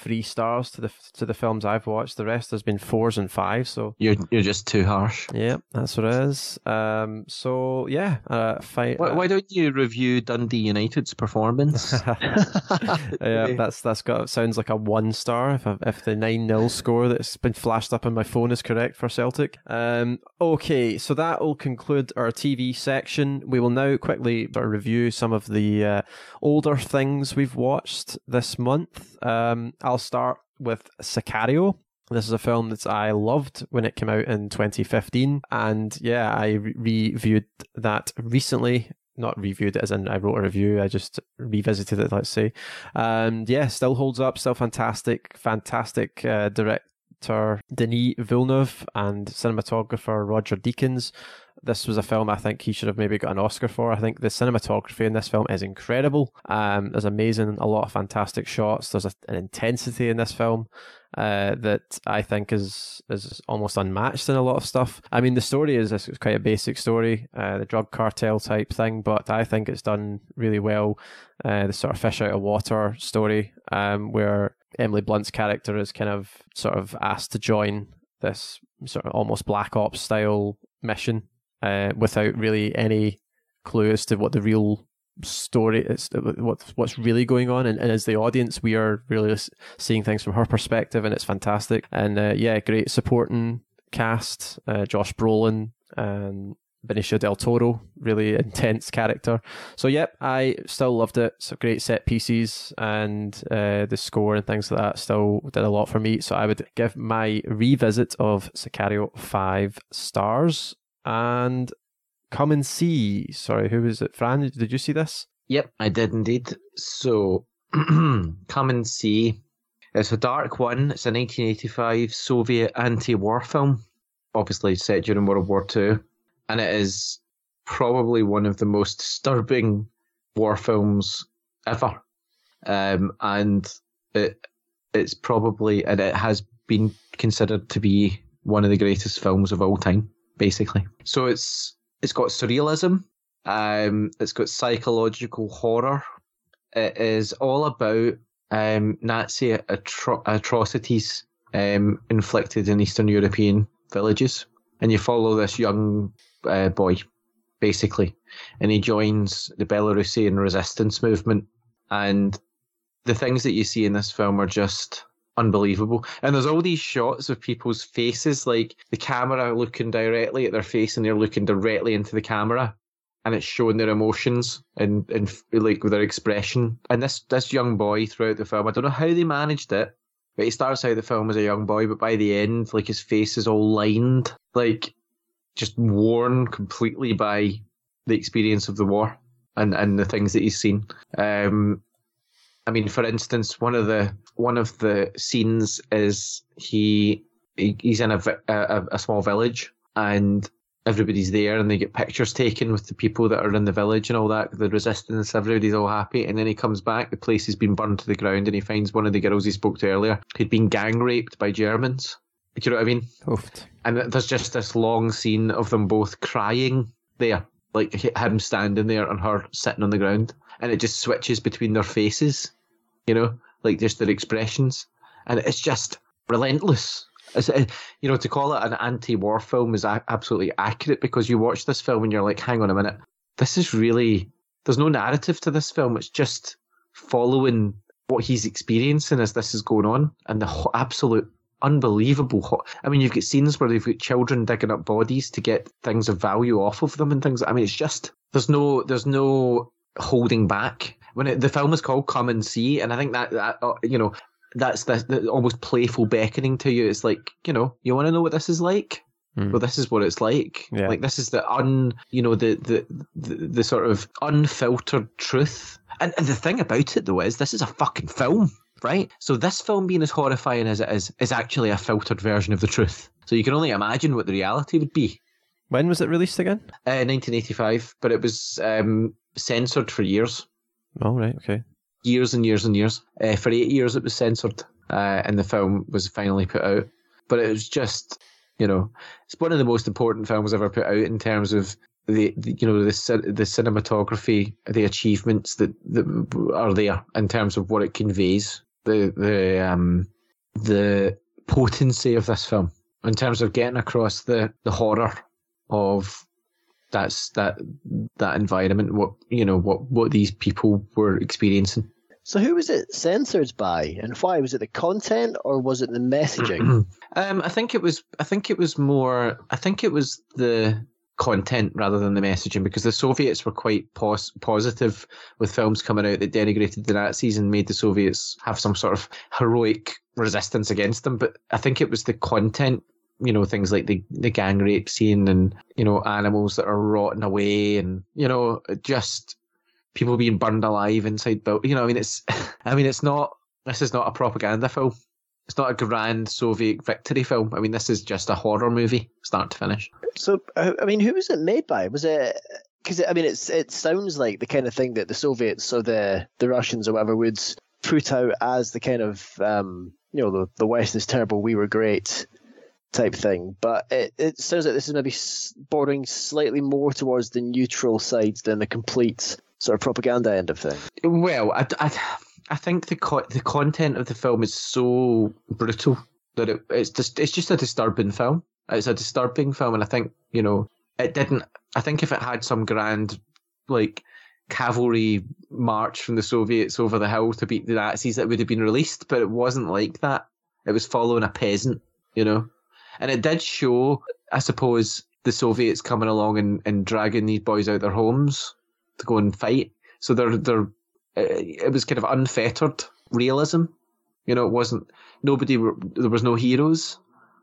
Speaker 1: three stars to the to the films I've watched. The rest has been fours and fives. So
Speaker 3: you're you're just too harsh.
Speaker 1: Yeah, that's what it is. Um, so yeah, uh, fight.
Speaker 3: Why, why, don't you review Dundee United's performance?
Speaker 1: yeah, that's that's got sounds like a one star if if the nine 0 score that's been flashed up on my phone is correct for Celtic. Um, okay, so that will conclude our TV section. We will now quickly review some of the uh, older things we've watched this month. Um, I'll start with Sicario. This is a film that I loved when it came out in 2015. And yeah, I re- reviewed that recently. Not reviewed it as in I wrote a review, I just revisited it, let's say. And yeah, still holds up, still fantastic. Fantastic uh, director Denis Villeneuve and cinematographer Roger Deakins this was a film I think he should have maybe got an Oscar for. I think the cinematography in this film is incredible. Um, there's amazing, a lot of fantastic shots. There's a, an intensity in this film uh, that I think is is almost unmatched in a lot of stuff. I mean, the story is, is quite a basic story, uh, the drug cartel type thing, but I think it's done really well. Uh, the sort of fish out of water story, um, where Emily Blunt's character is kind of sort of asked to join this sort of almost black ops style mission uh, without really any clue as to what the real story is, what's what's really going on. And, and as the audience, we are really seeing things from her perspective, and it's fantastic. And uh, yeah, great supporting cast: uh, Josh Brolin and Benicio del Toro, really intense character. So, yep, I still loved it. So great set pieces and uh, the score and things like that still did a lot for me. So I would give my revisit of Sicario five stars and Come and See. Sorry, who was it? Fran, did you see this?
Speaker 3: Yep, I did indeed. So, Come and See. It's a dark one. It's a 1985 Soviet anti-war film, obviously set during World War II, and it is probably one of the most disturbing war films ever. Um, and it it's probably and it has been considered to be one of the greatest films of all time basically. So it's it's got surrealism. Um, it's got psychological horror. It is all about um, Nazi atro- atrocities um, inflicted in Eastern European villages, and you follow this young uh, boy, basically, and he joins the Belarusian resistance movement. And the things that you see in this film are just unbelievable. And there's all these shots of people's faces, like the camera looking directly at their face and they're looking directly into the camera. And it's showing their emotions and, and like their expression. And this this young boy throughout the film, I don't know how they managed it, but he starts out the film as a young boy, but by the end, like his face is all lined, like just worn completely by the experience of the war and, and the things that he's seen. Um, I mean, for instance, one of the one of the scenes is he, he he's in a, a, a small village and everybody's there and they get pictures taken with the people that are in the village and all that, the resistance, everybody's all happy. And then he comes back, the place has been burned to the ground, and he finds one of the girls he spoke to earlier who'd been gang raped by Germans. Do you know what I mean?
Speaker 1: Oofed.
Speaker 3: And there's just this long scene of them both crying there, like him standing there and her sitting on the ground. And it just switches between their faces you know, like just their expressions, and it's just relentless. It's, uh, you know, to call it an anti-war film is absolutely accurate because you watch this film and you're like, hang on a minute, this is really there's no narrative to this film. It's just following what he's experiencing as this is going on, and the absolute unbelievable. I mean, you've got scenes where they've got children digging up bodies to get things of value off of them and things. I mean, it's just there's no there's no holding back when it, the film is called Come and See, and I think that, that uh, you know that's the, the, almost playful beckoning to you. It's like you know you want to know what this is like.
Speaker 1: Mm.
Speaker 3: Well, this is what it's like.
Speaker 1: Yeah.
Speaker 3: Like this is the un, you know, the the the, the sort of unfiltered truth. And, and the thing about it though is this is a fucking film, right? So this film being as horrifying as it is is actually a filtered version of the truth. So you can only imagine what the reality would be.
Speaker 1: When was it released again?
Speaker 3: Uh, 1985, but it was um, censored for years,
Speaker 1: Oh, right. Okay.
Speaker 3: years and years and years. Uh, for eight years, it was censored, uh, and the film was finally put out. But it was just, you know, it's one of the most important films ever put out in terms of the, the you know, the the cinematography, the achievements that, that are there in terms of what it conveys, the the um the potency of this film in terms of getting across the the horror of that's that that environment what you know what what these people were experiencing
Speaker 2: So who was it censored by, and why? Was it the content or was it the messaging?
Speaker 3: um i think it was i think it was more i think it was the content rather than the messaging because the soviets were quite pos- positive with films coming out that denigrated the nazis and made the soviets have some sort of heroic resistance against them but i think it was the content you know things like the the gang rape scene and you know animals that are rotting away and you know just people being burned alive inside built you know i mean it's i mean it's not this is not a propaganda film. It's not a grand soviet victory film. I mean this is just a horror movie start to finish.
Speaker 2: So, uh, I mean, who was it made by? Was it because I mean, it's it sounds like the kind of thing that the Soviets or the the Russians or whatever would put out as the kind of um, you know the the West is terrible, we were great type thing. But it, it sounds like this is maybe bordering slightly more towards the neutral side than the complete sort of propaganda end of thing.
Speaker 3: Well, I, I, I think the co- the content of the film is so brutal that it, it's just it's just a disturbing film. It's a disturbing film, and I think you know it didn't. I think if it had some grand like cavalry march from the Soviets over the hill to beat the Nazis, it would have been released. But it wasn't like that. It was following a peasant, you know, and it did show, I suppose, the Soviets coming along and, and dragging these boys out their homes to go and fight. So they're they're uh, it was kind of unfettered realism. You know, it wasn't nobody. Were, there was no heroes.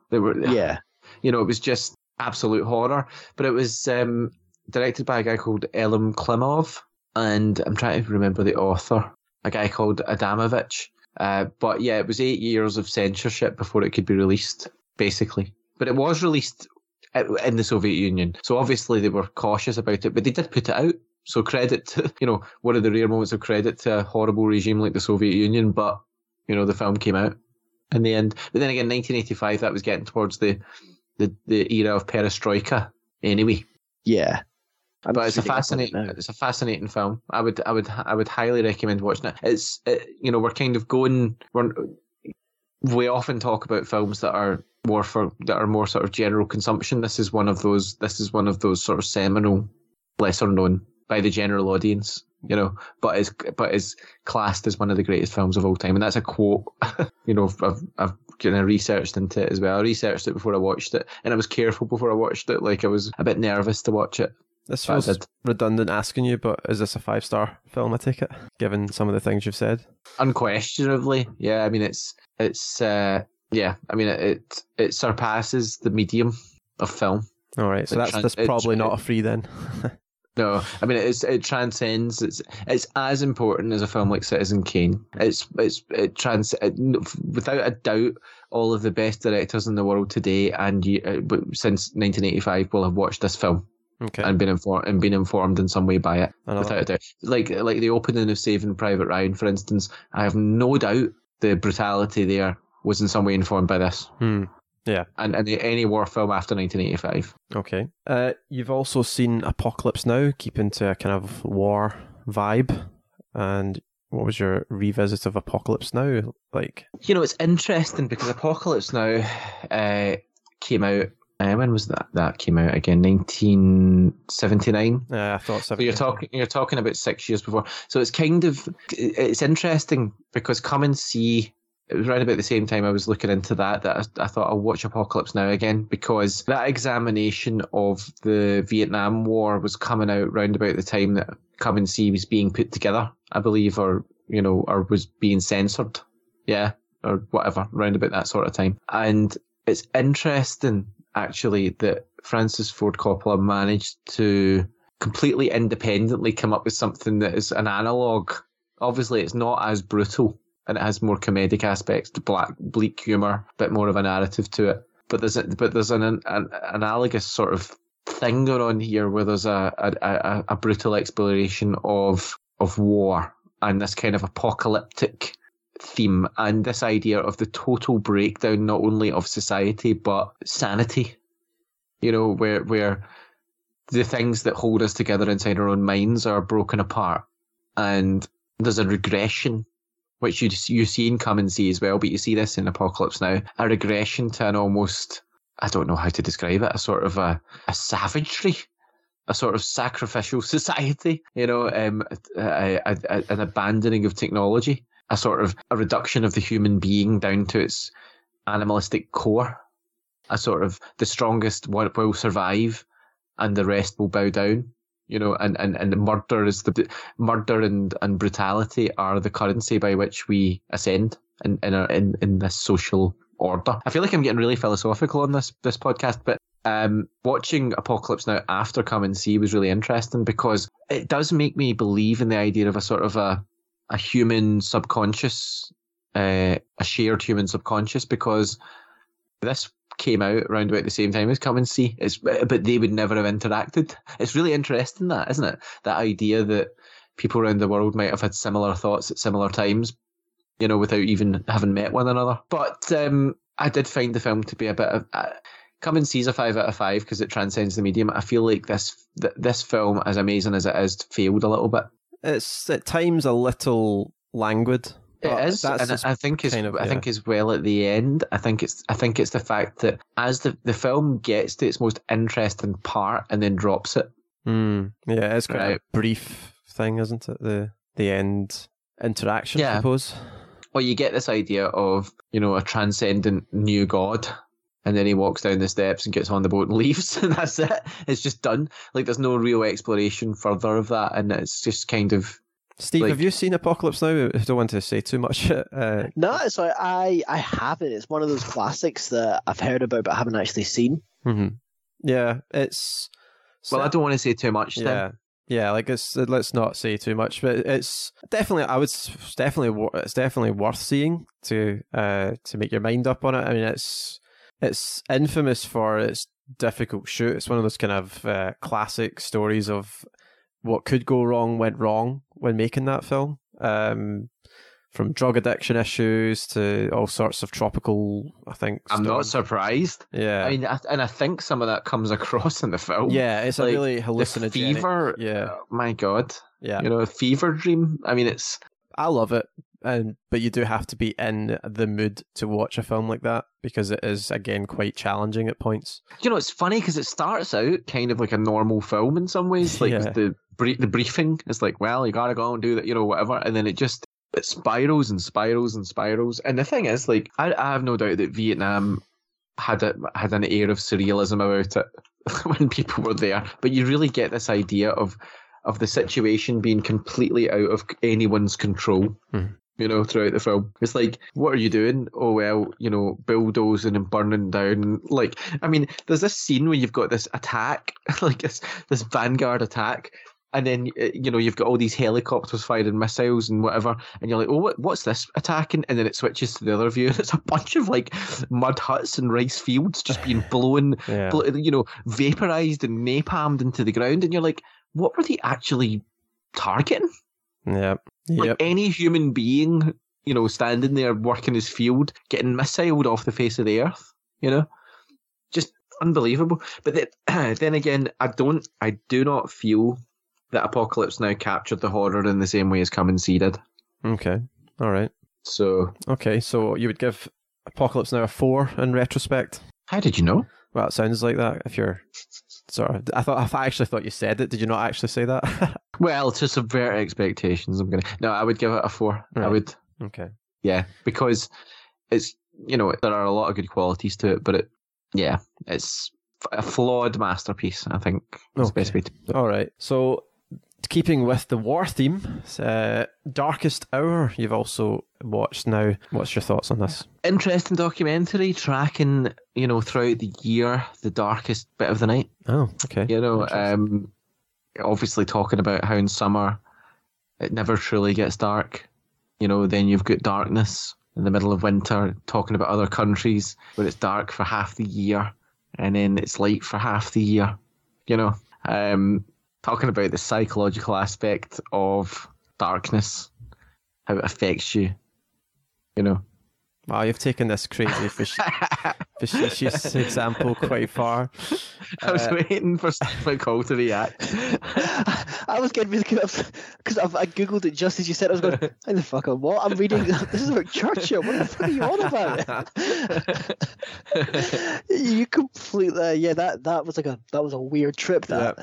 Speaker 3: There were,
Speaker 2: Yeah.
Speaker 3: you know, it was just absolute horror. But it was um, directed by a guy called Elem Klimov, and I'm trying to remember the author, a guy called Adamovich. Uh, but yeah, it was eight years of censorship before it could be released, basically. But it was released in the Soviet Union, so obviously they were cautious about it. But they did put it out. So credit to you know one of the rare moments of credit to a horrible regime like the Soviet Union, but you know the film came out in the end. But then again, 1985 that was getting towards the the, the era of perestroika anyway.
Speaker 2: Yeah. I'm
Speaker 3: But it's a
Speaker 2: just reading up on it
Speaker 3: fascinating it's a fascinating film. I would I would I would highly recommend watching it. It's uh you know we're kind of going we're we often talk about films that are more for that are more sort of general consumption. This is one of those. This is one of those sort of seminal, lesser known by the general audience. You know, but is but is classed as one of the greatest films of all time, and that's a quote. you know, I've I've kind of researched into it as well. I researched it before I watched it, and I was careful before I watched it. Like I was a bit nervous to watch it.
Speaker 1: This feels
Speaker 3: did.
Speaker 1: redundant asking you, but is this a five star film? I take it, given some of the things you've said.
Speaker 3: Unquestionably, yeah. I mean, it's it's uh, yeah. I mean, it it, surpasses the medium of film.
Speaker 1: All right, so
Speaker 3: It
Speaker 1: that's that's probably not a free then.
Speaker 3: No, I mean it's it transcends. It's it's as important as a film like Citizen Kane. It's it's it trans it, without a doubt. All of the best directors in the world today and you, uh, since 1985 will have watched this film
Speaker 1: okay,
Speaker 3: and been informed and been informed in some way by it. Without a doubt, like like the opening of Saving Private Ryan, for instance, I have no doubt the brutality there was in some way informed by this
Speaker 1: Hmm.
Speaker 3: and and any war film after 1985.
Speaker 1: Okay. Uh, you've also seen Apocalypse Now, keeping to a kind of war vibe. And what was your revisit of Apocalypse Now like?
Speaker 3: You know, it's interesting because Apocalypse Now uh, came out. Uh, when was that? That came out again, 1979.
Speaker 1: Uh, I thought
Speaker 3: So you're talking, you're talking about six years before. So it's kind of, it's interesting because Come and See. It was right about the same time I was looking into that that I, I thought I'll watch Apocalypse Now again because that examination of the Vietnam War was coming out round about the time that Come and See was being put together, I believe, or you know, or was being censored. Yeah, or whatever, round about that sort of time. And it's interesting actually that Francis Ford Coppola managed to completely independently come up with something that is an analog. Obviously, it's not as brutal and it has more comedic aspects, to black bleak humor, a bit more of a narrative to it. But there's a, but there's an, an analogous sort of thing going on here where there's a, a, a, a brutal exploration of of war and this kind of apocalyptic theme and this idea of the total breakdown not only of society but sanity. You know, where where the things that hold us together inside our own minds are broken apart, and there's a regression, which you you see in Come and See as well, but you see this in Apocalypse Now, a regression to an almost I don't know how to describe it, a sort of a, a savagery a sort of sacrificial society, you know, um, a, a, a, an abandoning of technology, a sort of a reduction of the human being down to its animalistic core, a sort of the strongest will survive, and the rest will bow down. You know, and, and, and murder is the murder and, and brutality are the currency by which we ascend in in, our, in in this social order. I feel like I'm getting really philosophical on this this podcast, but um, watching Apocalypse Now after Come and See was really interesting because it does make me believe in the idea of a sort of a a human subconscious, uh, a shared human subconscious, because this came out around about the same time as Come and See. It's but they would never have interacted. It's really interesting that, isn't it? That idea that people around the world might have had similar thoughts at similar times, you know, without even having met one another. But um, I did find the film to be a bit of. Uh, Come and See's a five out of five because it transcends the medium. I feel like this th- this film, as amazing as it is, failed a little bit.
Speaker 1: It's at times a little languid.
Speaker 3: It is, and I think is kind of, I think as well at the end. I think it's I think it's the fact that as the the film gets to its most interesting part and then drops it.
Speaker 1: Mm, yeah, it's quite right. a brief thing, isn't it? The the end interaction, yeah. I suppose.
Speaker 3: Well, you get this idea of you know a transcendent new god and then he walks down the steps and gets on the boat and leaves, and that's it. It's just done. Like there's no real exploration further of that, and it's just kind of
Speaker 1: Steve, like, have you seen Apocalypse Now? I don't want to say too much. Uh,
Speaker 2: no, so I I haven't. It's one of those classics that I've heard about but haven't actually seen.
Speaker 1: Mm-hmm. Yeah, it's.
Speaker 3: Well, I don't want to say too much.
Speaker 1: Yeah,
Speaker 3: then.
Speaker 1: yeah. Like it's let's not say too much, but it's definitely. I would it's definitely it's definitely worth seeing to uh to make your mind up on it. I mean, it's it's infamous for its difficult shoot. It's one of those kind of uh, classic stories of what could go wrong went wrong when making that film. Um, from drug addiction issues to all sorts of tropical, I think.
Speaker 3: I'm not surprised.
Speaker 1: Yeah,
Speaker 3: I mean, and I think some of that comes across in the film.
Speaker 1: Yeah, it's like, a really hallucinogenic.
Speaker 3: fever.
Speaker 1: Yeah,
Speaker 3: oh my god.
Speaker 1: Yeah,
Speaker 3: you know, a fever dream. I mean, it's.
Speaker 1: I love it, and but you do have to be in the mood to watch a film like that because it is again quite challenging at points.
Speaker 3: You know, it's funny because it starts out kind of like a normal film in some ways, like yeah. the the briefing is like, well, you gotta go and do that, you know, whatever, and then it just it spirals and spirals and spirals. And the thing is, like, I, I have no doubt that Vietnam had a, had an air of surrealism about it when people were there. But you really get this idea of of the situation being completely out of anyone's control.
Speaker 1: Hmm.
Speaker 3: You know, throughout the film, it's like, what are you doing? Oh well, you know, bulldozing and burning down. Like, I mean, there's this scene where you've got this attack, like this this vanguard attack, and then uh, you know you've got all these helicopters firing missiles and whatever, and you're like, oh, what, what's this attacking? And then it switches to the other view, and it's a bunch of like mud huts and rice fields just being blown,
Speaker 1: yeah.
Speaker 3: you know, vaporized and napalmed into the ground, and you're like, what were they actually targeting?
Speaker 1: Yeah,
Speaker 3: like
Speaker 1: yep.
Speaker 3: any human being, you know, standing there working his field, getting missiled off the face of the earth, you know, just unbelievable. But then, then again, I don't, I do not feel that Apocalypse Now captured the horror in the same way as Come and See did.
Speaker 1: Okay. All right.
Speaker 3: So.
Speaker 1: Okay, so you would give Apocalypse Now a four in retrospect.
Speaker 3: How did you know?
Speaker 1: Well, it sounds like that. If you're sorry, I thought I actually thought you said it. Did you not actually say that?
Speaker 3: well, to subvert expectations, I'm gonna. No, I would give it a four. Right. I would.
Speaker 1: Okay.
Speaker 3: Yeah, because it's you know there are a lot of good qualities to it, but it yeah it's a flawed masterpiece. I think. Okay. the best way to.
Speaker 1: All right. So keeping with the war theme, uh, Darkest Hour, you've also watched now. What's your thoughts on this?
Speaker 3: Interesting documentary tracking, you know, throughout the year, the darkest bit of the night.
Speaker 1: Oh, okay.
Speaker 3: You know, um, obviously talking about how in summer it never truly gets dark. You know, then you've got darkness in the middle of winter, talking about other countries where it's dark for half the year and then it's light for half the year. You know, um, talking about the psychological aspect of darkness, how it affects you. You know,
Speaker 1: Wow, you've taken this crazy fish, facetious example quite far.
Speaker 3: I was
Speaker 1: Uh,
Speaker 3: waiting for Stephen Cole to react.
Speaker 2: I was getting really because I googled it just as you said. I was going, "How the fuck on what? I'm reading. This is about Churchill. What the fuck are you on about?" you completely, yeah. That that was like a that was a weird trip. That.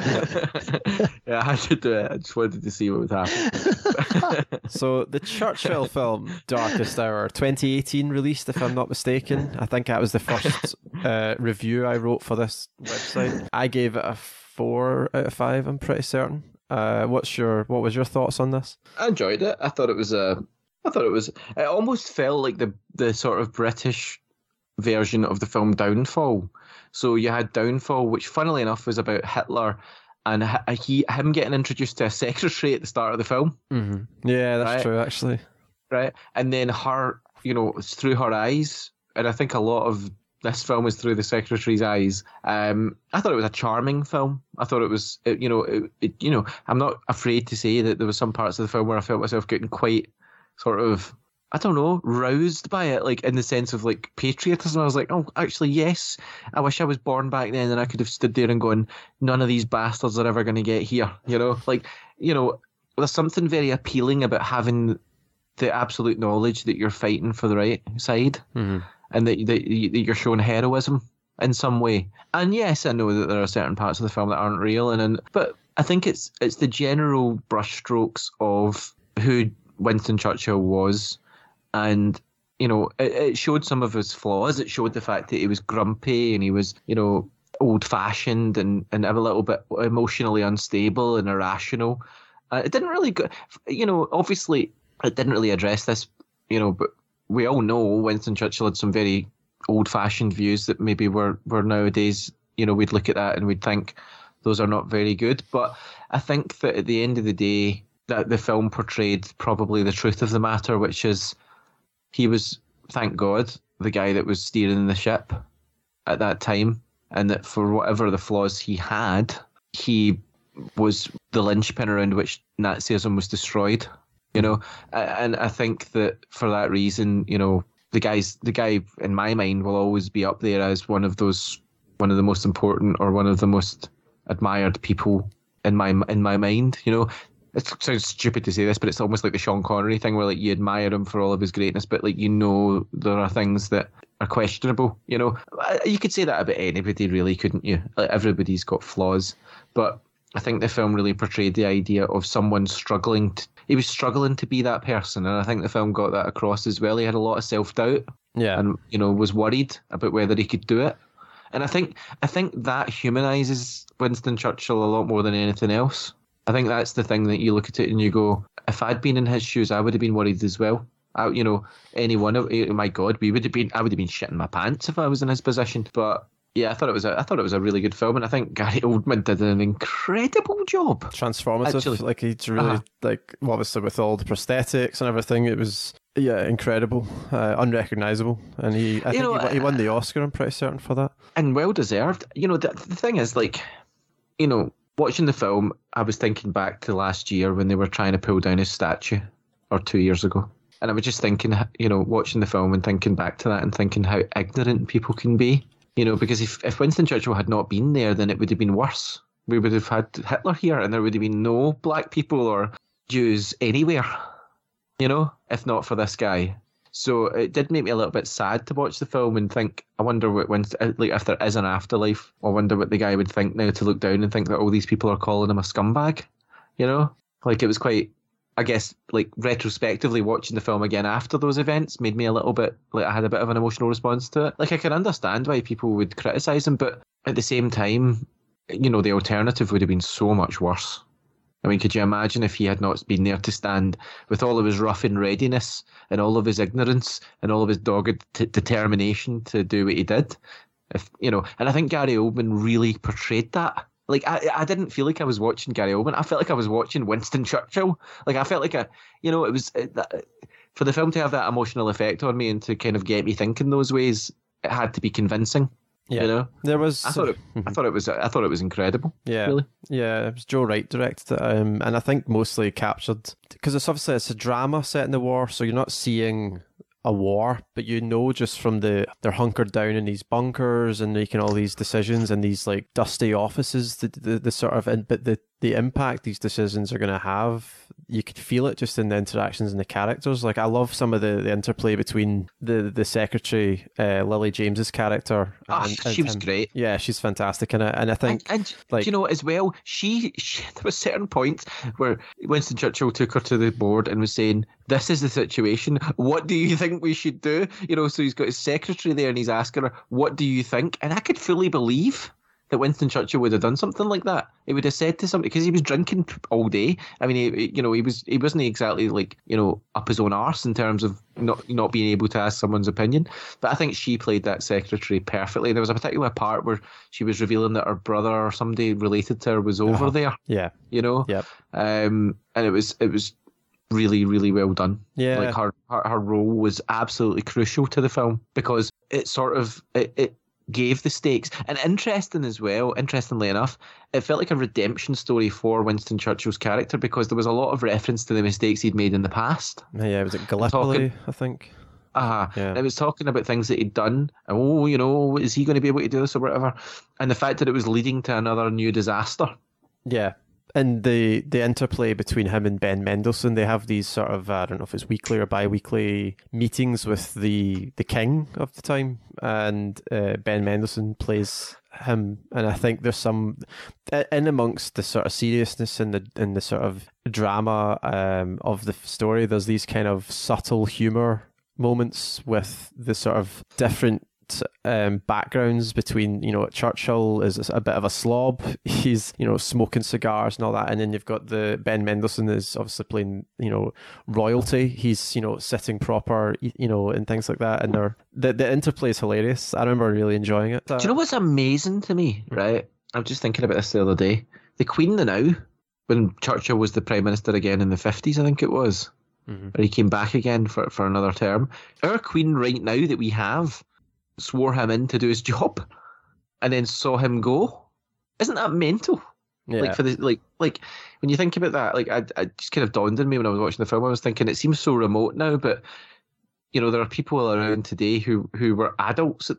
Speaker 3: yeah, I should do it. I just wanted to see what would happen.
Speaker 1: So the Churchill film Darkest Hour 2018 released if I'm not mistaken. I think that was the first uh, review I wrote for this website. I gave it a 4 out of 5, I'm pretty certain. Uh, what's your what was your thoughts on this?
Speaker 3: I enjoyed it. I thought it was a. I thought it was. It almost felt like the the sort of British version of the film Downfall. So you had Downfall, which, funnily enough, was about Hitler and he him getting introduced to a secretary at the start of the film,
Speaker 1: Mm-hmm. Yeah, that's
Speaker 3: Right.
Speaker 1: true actually.
Speaker 3: right? And then her, you know, it's through her eyes, and I think a lot of this film is through the secretary's eyes. Um, I thought it was a charming film. I thought it was, it, you know, it, it, you know, I'm not afraid to say that there was some parts of the film where I felt myself getting quite sort of, I don't know, roused by it, like in the sense of like patriotism. I was like, oh, actually, yes. I wish I was born back then, and I could have stood there and gone, none of these bastards are ever going to get here. You know, like, you know, there's something very appealing about having the absolute knowledge that you're fighting for the right side
Speaker 1: Mm-hmm.
Speaker 3: and that, that, that you're showing heroism in some way. And yes, I know that there are certain parts of the film that aren't real, and, and but I think it's it's the general brushstrokes of who Winston Churchill was, and you know it, it showed some of his flaws. It showed the fact that he was grumpy and he was you know old fashioned and and a little bit emotionally unstable and irrational. Uh, it didn't really go, you know, obviously it didn't really address this, you know, but we all know Winston Churchill had some very old fashioned views that maybe were, were nowadays, you know, we'd look at that and we'd think those are not very good. But I think that at the end of the day, that the film portrayed probably the truth of the matter, which is he was, thank God, the guy that was steering the ship at that time, and that for whatever the flaws he had, he was the linchpin around which Nazism was destroyed. You know, and I think that for that reason, you know, the guys, the guy in my mind will always be up there as one of those, one of the most important or one of the most admired people in my in my mind. You know, it sounds stupid to say this, but it's almost like the Sean Connery thing, where like you admire him for all of his greatness, but like you know there are things that are questionable. You know, you could say that about anybody, really, couldn't you? Like everybody's got flaws, but I think the film really portrayed the idea of someone struggling. To, he was struggling to be that person, and I think the film got that across as well. He had a lot of self doubt,
Speaker 1: Yeah.
Speaker 3: and you know was worried about whether he could do it. And I think I think that humanizes Winston Churchill a lot more than anything else. I think that's the thing that you look at it and you go, if I'd been in his shoes, I would have been worried as well. I, you know, anyone, of oh my God, we would have been. I would have been shitting my pants if I was in his position. But yeah, I thought it was. A, I thought it was a really good film, and I think Gary Oldman did an incredible job.
Speaker 1: transformative.
Speaker 3: Actually-
Speaker 1: like he's really
Speaker 3: Uh-huh.
Speaker 1: like obviously with all the prosthetics and everything, it was yeah incredible, uh, unrecognizable, and he I think
Speaker 3: know,
Speaker 1: he, won- he won the Oscar. I'm pretty certain for that.
Speaker 3: and well deserved. You know, the, the thing is, like, you know, watching the film, I was thinking back to last year when they were trying to pull down his statue, or two years ago. And I was just thinking, you know, watching the film and thinking back to that and thinking how ignorant people can be. You know, because if, if Winston Churchill had not been there, then it would have been worse. We would have had Hitler here and there would have been no black people or Jews anywhere, you know, if not for this guy. So it did make me a little bit sad to watch the film and think, I wonder what when uh, like if there is an afterlife, I wonder what the guy would think now to look down and think that all these people are calling him a scumbag. You know, like it was quite. I guess like retrospectively watching the film again after those events made me a little bit like I had a bit of an emotional response to it. Like I can understand why people would criticize him, but at the same time, you know, the alternative would have been so much worse. I mean, could you imagine if he had not been there to stand with all of his rough and readiness and all of his ignorance and all of his dogged t- determination to do what he did? If you know, and I think Gary Oldman really portrayed that. Like I, I didn't feel like I was watching Gary Oldman. I felt like I was watching Winston Churchill. Like I felt like a, you know, it was it, that, for the film to have that emotional effect on me and to kind of get me thinking those ways. It had to be convincing.
Speaker 1: Yeah.
Speaker 3: You know,
Speaker 1: There was.
Speaker 3: I thought it, I thought it was I thought it was incredible.
Speaker 1: Yeah,
Speaker 3: Really?
Speaker 1: yeah. It was Joe Wright directed it, um, and I think mostly captured because it's obviously it's a drama set in the war, so you're not seeing a war, but you know just from the they're hunkered down in these bunkers and making all these decisions in these like dusty offices. The the, the sort of and but the the impact these decisions are going to have, you could feel it just in the interactions and the characters. Like I love some of the, the interplay between the the secretary uh, Lily James's character.
Speaker 3: Ah,
Speaker 1: and- and
Speaker 3: she was
Speaker 1: him.
Speaker 3: great.
Speaker 1: Yeah, she's fantastic in it, and I think
Speaker 3: and, and
Speaker 1: like-
Speaker 3: do you know as well? She, she there was certain points where Winston Churchill took her to the board and was saying, "This is the situation. What do you think we should do?" You know, so he's got his secretary there and he's asking her, "What do you think?" And I could fully believe that Winston Churchill would have done something like that. He would have said to somebody because he was drinking all day. I mean, he, you know, he was he wasn't exactly like you know up his own arse in terms of not not being able to ask someone's opinion. But I think she played that secretary perfectly. There was a particular part where she was revealing that her brother or somebody related to her was over
Speaker 1: Uh-huh.
Speaker 3: there.
Speaker 1: yeah,
Speaker 3: You know,
Speaker 1: Yep.
Speaker 3: um, and it was it was really really well done.
Speaker 1: yeah,
Speaker 3: Like her, her her role was absolutely crucial to the film because it sort of it, it gave the stakes and interesting as well. Interestingly enough, it felt like a redemption story for Winston Churchill's character because there was a lot of reference to the mistakes he'd made in the past.
Speaker 1: yeah. It was it Gallipoli? I think.
Speaker 3: Uh,
Speaker 1: Yeah.
Speaker 3: It was talking about things that he'd done. And, oh, you know, is he going to be able to do this or whatever? And the fact that it was leading to another new disaster.
Speaker 1: Yeah. And the the interplay between him and Ben Mendelsohn, they have these sort of I don't know if it's weekly or bi-weekly meetings with the the king of the time, and uh, Ben Mendelsohn plays him, and I think there's some in amongst the sort of seriousness and the and the sort of drama um, of the story. There's these kind of subtle humor moments with the sort of different um, backgrounds between you know Churchill is a bit of a slob. He's you know smoking cigars and all that, and then you've got the Ben Mendelsohn is obviously playing you know royalty. He's you know sitting proper, you know, and things like that. And they're, the the interplay is hilarious. I remember really enjoying it.
Speaker 3: Do you know what's amazing to me, right? I'm just thinking about this the other day. The Queen the now, when Churchill was the Prime Minister again in the 50s, I think it was,
Speaker 1: Mhm.
Speaker 3: or he came back again for, for another term. Our Queen right now that we have swore him in to do his job and then saw him go. Isn't that mental?
Speaker 1: Yeah,
Speaker 3: Like for the like like when you think about that, like I, I just kind of dawned on me when I was watching the film. I was thinking it seems so remote now, but you know there are people around today who who were adults,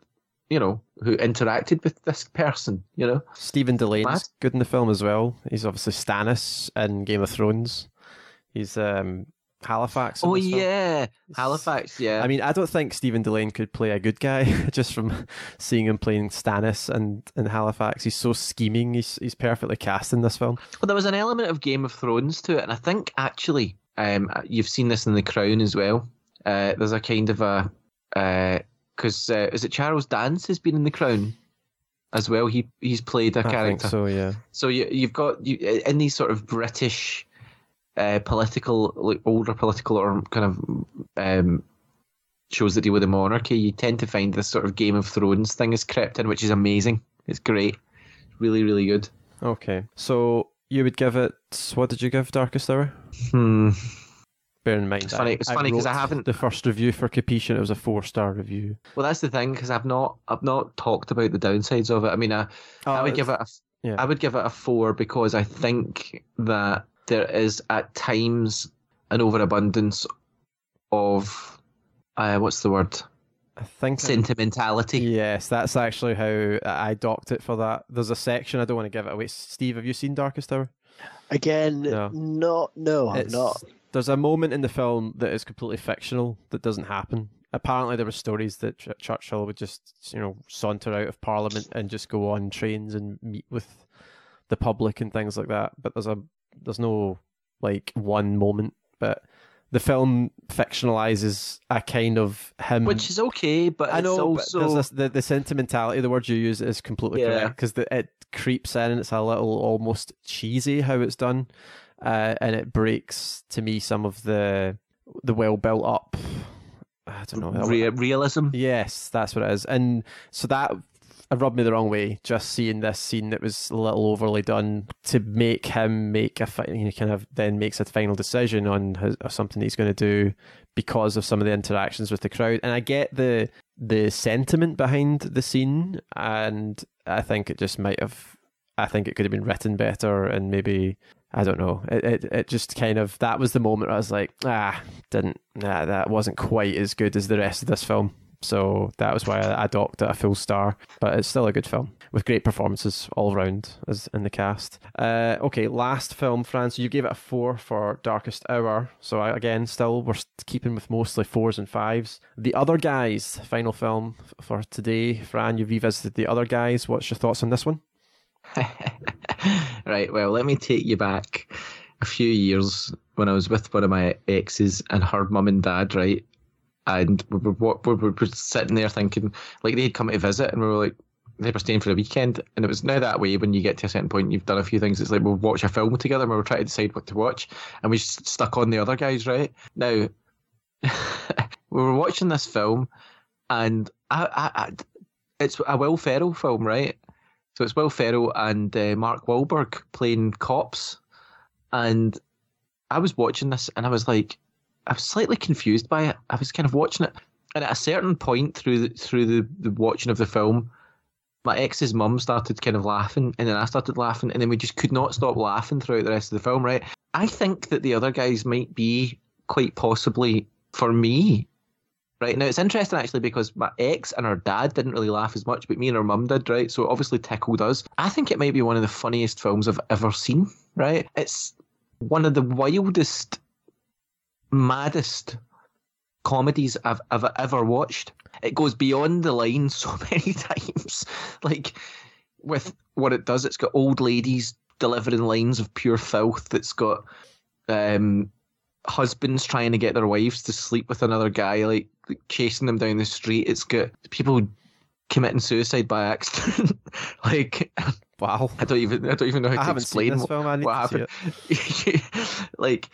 Speaker 3: you know, who interacted with this person. You know,
Speaker 1: Stephen
Speaker 3: Dillane's
Speaker 1: good in the film as well. He's obviously Stannis in Game of Thrones. He's um, Halifax.
Speaker 3: oh
Speaker 1: this film.
Speaker 3: yeah, Halifax. Yeah,
Speaker 1: I mean, I don't think Stephen Dillane could play a good guy just from seeing him playing Stannis and in Halifax. He's so scheming. He's he's perfectly cast in this film.
Speaker 3: well, there was an element of Game of Thrones to it, and I think actually, um, you've seen this in The Crown as well. Uh, there's a kind of a because uh, is it Charles Dance has been in The Crown as well. He he's played a
Speaker 1: I
Speaker 3: character.
Speaker 1: so. Yeah.
Speaker 3: So you you've got you in these sort of British uh, political, like older political or kind of um, shows that deal with the monarchy. You tend to find this sort of Game of Thrones thing has crept in, which is amazing. It's great, really, really good.
Speaker 1: Okay. So you would give it. What did you give Darkest Hour?
Speaker 3: Hmm.
Speaker 1: Bear in mind,
Speaker 3: It's funny-
Speaker 1: I-
Speaker 3: it's funny 'cause I
Speaker 1: wrote
Speaker 3: haven't-
Speaker 1: the first review for Capiche, and it was a four star review.
Speaker 3: Well, that's the thing because I've not I've not talked about the downsides of it. I mean, I, I would give it a
Speaker 1: yeah.
Speaker 3: I would give it a four because I think that there is at times an overabundance of uh, what's the word
Speaker 1: I think. I-
Speaker 3: sentimentality.
Speaker 1: Yes, that's actually how I docked it for that. There's a section I don't want to give it away. Steve, have you seen Darkest Hour?
Speaker 2: Again,
Speaker 1: No.
Speaker 2: not no, I'm
Speaker 1: It's-
Speaker 2: not.
Speaker 1: There's a moment in the film that is completely fictional that doesn't happen. Apparently, there were stories that Ch- Churchill would just, you know, saunter out of Parliament and just go on trains and meet with the public and things like that. But there's a there's no like one moment. But the film fictionalizes a kind of him,
Speaker 3: which is okay, but
Speaker 1: I
Speaker 3: it's
Speaker 1: know,
Speaker 3: also
Speaker 1: but this, the the sentimentality. The word you use is completely
Speaker 3: Yeah.
Speaker 1: correct because it creeps in and it's a little almost cheesy how it's done. uh, and it breaks to me some of the the well built up. I don't know
Speaker 3: Re- realism.
Speaker 1: Yes, that's what it is, and so that rubbed me the wrong way. Just seeing this scene that was a little overly done to make him make a you kind of then makes a final decision on his, something he's going to do because of some of the interactions with the crowd. And I get the the sentiment behind the scene, and I think it just might have. I think it could have been written better, and maybe I don't know. It, it it just kind of that was the moment I was like, ah, didn't nah, that wasn't quite as good as the rest of this film. So that was why I, docked it a full star. But it's still a good film with great performances all round as in the cast. Uh, okay, last film, Fran. So you gave it a four for Darkest Hour. So I, again, still we're keeping with mostly fours and fives. The Other Guys, final film for today. Fran, you've revisited The Other Guys. What's your thoughts on this one?
Speaker 3: right. Well, let me take you back a few years when I was with one of my exes and her mum and dad. Right, and we were, we were, sitting there thinking like they'd come to visit, and we were like. They were staying for the weekend, and it was now that way. When you get to a certain point, you've done a few things. It's like we'll watch a film together, and we were trying to decide what to watch, and we just stuck on the other guys. Right now, we were watching this film, and I, I, I, it's a Will Ferrell film, right? So it's Will Ferrell and uh, Mark Wahlberg playing cops, and I was watching this and I was like, I was slightly confused by it. I was kind of watching it, and at a certain point through the, through the, the watching of the film, my ex's mum started kind of laughing, and then I started laughing, and then we just could not stop laughing throughout the rest of the film. Right? I think that the other guys might be quite possibly for me Right now, it's interesting actually because my ex and her dad didn't really laugh as much, but me and her mum did. Right, so it obviously tickled us. I think it might be one of the funniest films I've ever seen. Right, it's one of the wildest, maddest comedies I've, I've ever watched. It goes beyond the line so many times. like with what it does, it's got old ladies delivering lines of pure filth. It's got um, husbands trying to get their wives to sleep with another guy, like, chasing them down the street. It's got people committing suicide by accident. like,
Speaker 1: wow,
Speaker 3: I don't even I don't even know how
Speaker 1: I
Speaker 3: to explain
Speaker 1: seen this
Speaker 3: what,
Speaker 1: film. I need
Speaker 3: what happened. like,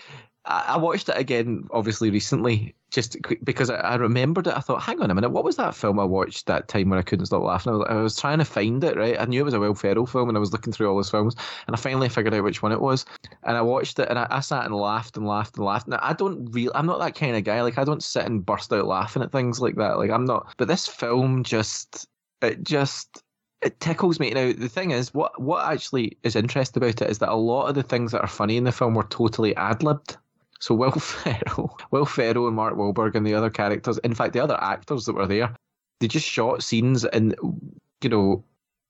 Speaker 3: I, watched it again, obviously recently, just because I, I remembered it. I thought, hang on a minute, what was that film I watched that time when I couldn't stop laughing? I was, I was trying to find it, right? I knew it was a Will Ferrell film, and I was looking through all his films, and I finally figured out which one it was. And I watched it, and I, I sat and laughed and laughed and laughed. Now I don't real, I'm not that kind of guy. Like I don't sit and burst out laughing at things like that. Like I'm not. But this film just, it just it tickles me. Now the thing is, what what actually is interesting about it is that a lot of the things that are funny in the film were totally ad libbed. So Will Ferrell, Will Ferrell and Mark Wahlberg and the other characters, in fact the other actors that were there, they just shot scenes and you know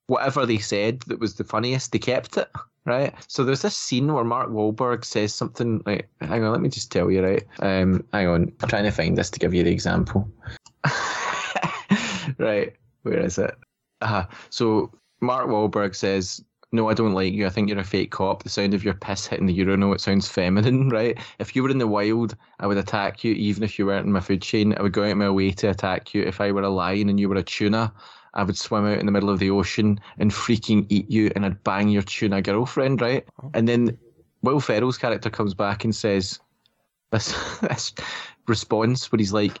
Speaker 3: whatever they said that was the funniest, they kept it. Right. So there's this scene where Mark Wahlberg says something like, hang on, let me just tell you, right? Um, hang on, I'm trying to find this to give you the example. right, where is it? Uh, so Mark Wahlberg says, "No, I don't like you. I think you're a fake cop. The sound of your piss hitting the urinal, it sounds feminine, right? If you were in the wild, I would attack you, even if you weren't in my food chain. I would go out of my way to attack you. If I were a lion and you were a tuna, I would swim out in the middle of the ocean and freaking eat you, and I'd bang your tuna girlfriend, right? Oh. And then Will Ferrell's character comes back and says this this response where he's like,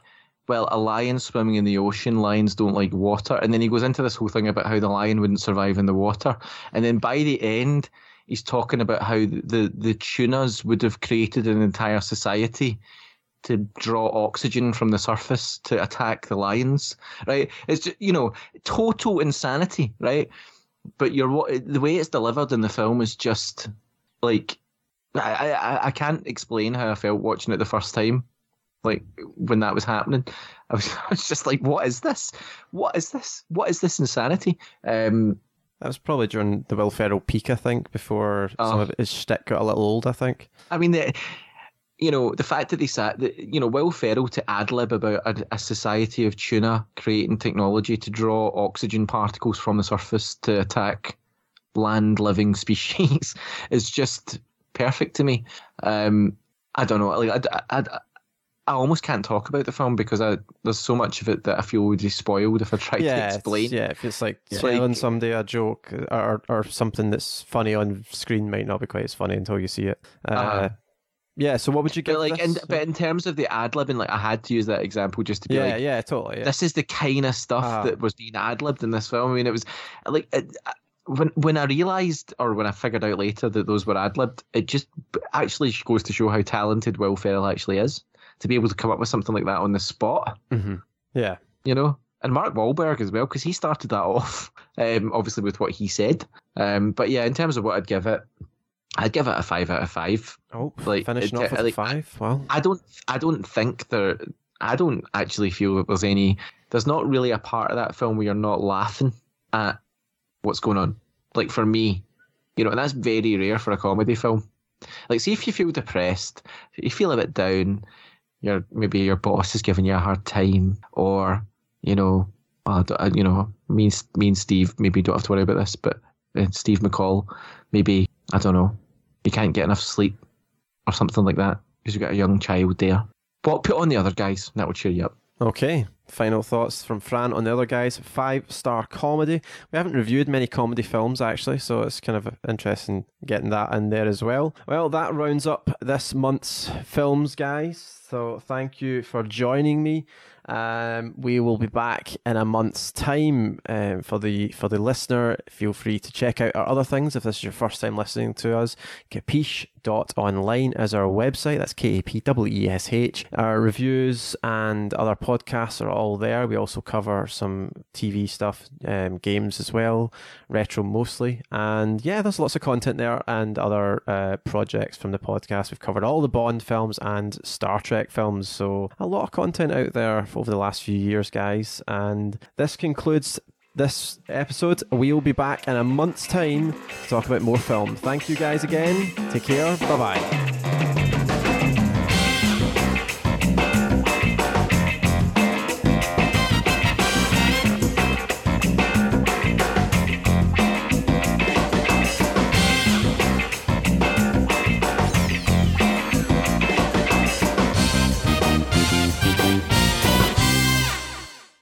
Speaker 3: "Well, a lion swimming in the ocean, lions don't like water," and then he goes into this whole thing about how the lion wouldn't survive in the water, and then by the end, he's talking about how the the tunas would have created an entire society to draw oxygen from the surface to attack the lions, right? It's just, you know total insanity, right? But you're the way it's delivered in the film is just like I, I I can't explain how I felt watching it the first time, like when that was happening. I was I was just like, what is this? What is this? What is this insanity? Um,
Speaker 1: That was probably during the Will Ferrell peak, I think, before some
Speaker 3: Oh.
Speaker 1: of his shtick got a little old. I think.
Speaker 3: I mean, the, you know, the fact that they sat, the, you know, Will Ferrell to ad lib about a, a society of tuna creating technology to draw oxygen particles from the surface to attack land living species is just perfect to me. Um, I don't know, like I, I, I almost can't talk about the film because I, there's so much of it that I feel would be spoiled if I tried
Speaker 1: yeah,
Speaker 3: to explain.
Speaker 1: yeah, if it's like
Speaker 3: It's
Speaker 1: telling somebody a joke or or something that's funny on screen might not be quite as funny until you see it. Uh,
Speaker 3: Uh-huh.
Speaker 1: Yeah. So what would you get?
Speaker 3: But like, in, but in terms of the ad libbing, like I had to use that example just to be
Speaker 1: yeah,
Speaker 3: like,
Speaker 1: yeah, totally. Yeah.
Speaker 3: this is the kind of stuff
Speaker 1: Ah.
Speaker 3: that was being ad libbed in this film. I mean, it was like it, when when I realised or when I figured out later that those were ad libbed, it just actually goes to show how talented Will Ferrell actually is to be able to come up with something like that on the spot.
Speaker 1: hmm Yeah.
Speaker 3: You know. And Mark Wahlberg as well, because he started that off, um, obviously with what he said. Um, but yeah, in terms of what I'd give it, I'd give it a five out of five.
Speaker 1: Oh,
Speaker 3: Like,
Speaker 1: finishing
Speaker 3: it-
Speaker 1: off with
Speaker 3: like,
Speaker 1: five. Well,
Speaker 3: I don't I don't think there I don't actually feel that there's any there's not really a part of that film where you're not laughing at what's going on. Like for me, you know, and that's very rare for a comedy film. Like see if you feel depressed, you feel a bit down, your maybe your boss is giving you a hard time or, you know, you know, me and, me and Steve maybe don't have to worry about this, but uh, Steve McCall, maybe I don't know, you can't get enough sleep or something like that because you've got a young child there. But put on the other guys, that would cheer you up.
Speaker 1: Okay. Final thoughts from Fran on the other guys. Five star comedy. We haven't reviewed many comedy films actually, so it's kind of interesting getting that in there as well. Well, that rounds up this month's films, guys. So thank you for joining me. Um, we will be back in a month's time. Um, for the for the listener, feel free to check out our other things if this is your first time listening to us. Capiche.online is our website. That's K A P W E S H. Our reviews and other podcasts are all there. We also cover some TV stuff, um, games as well, retro mostly. And yeah, there's lots of content there and other uh, projects from the podcast. We've covered all the Bond films and Star Trek films. So a lot of content out there over the last few years, guys. And this concludes this episode. We'll be back in a month's time to talk about more film. Thank you guys again. Take care. Bye bye.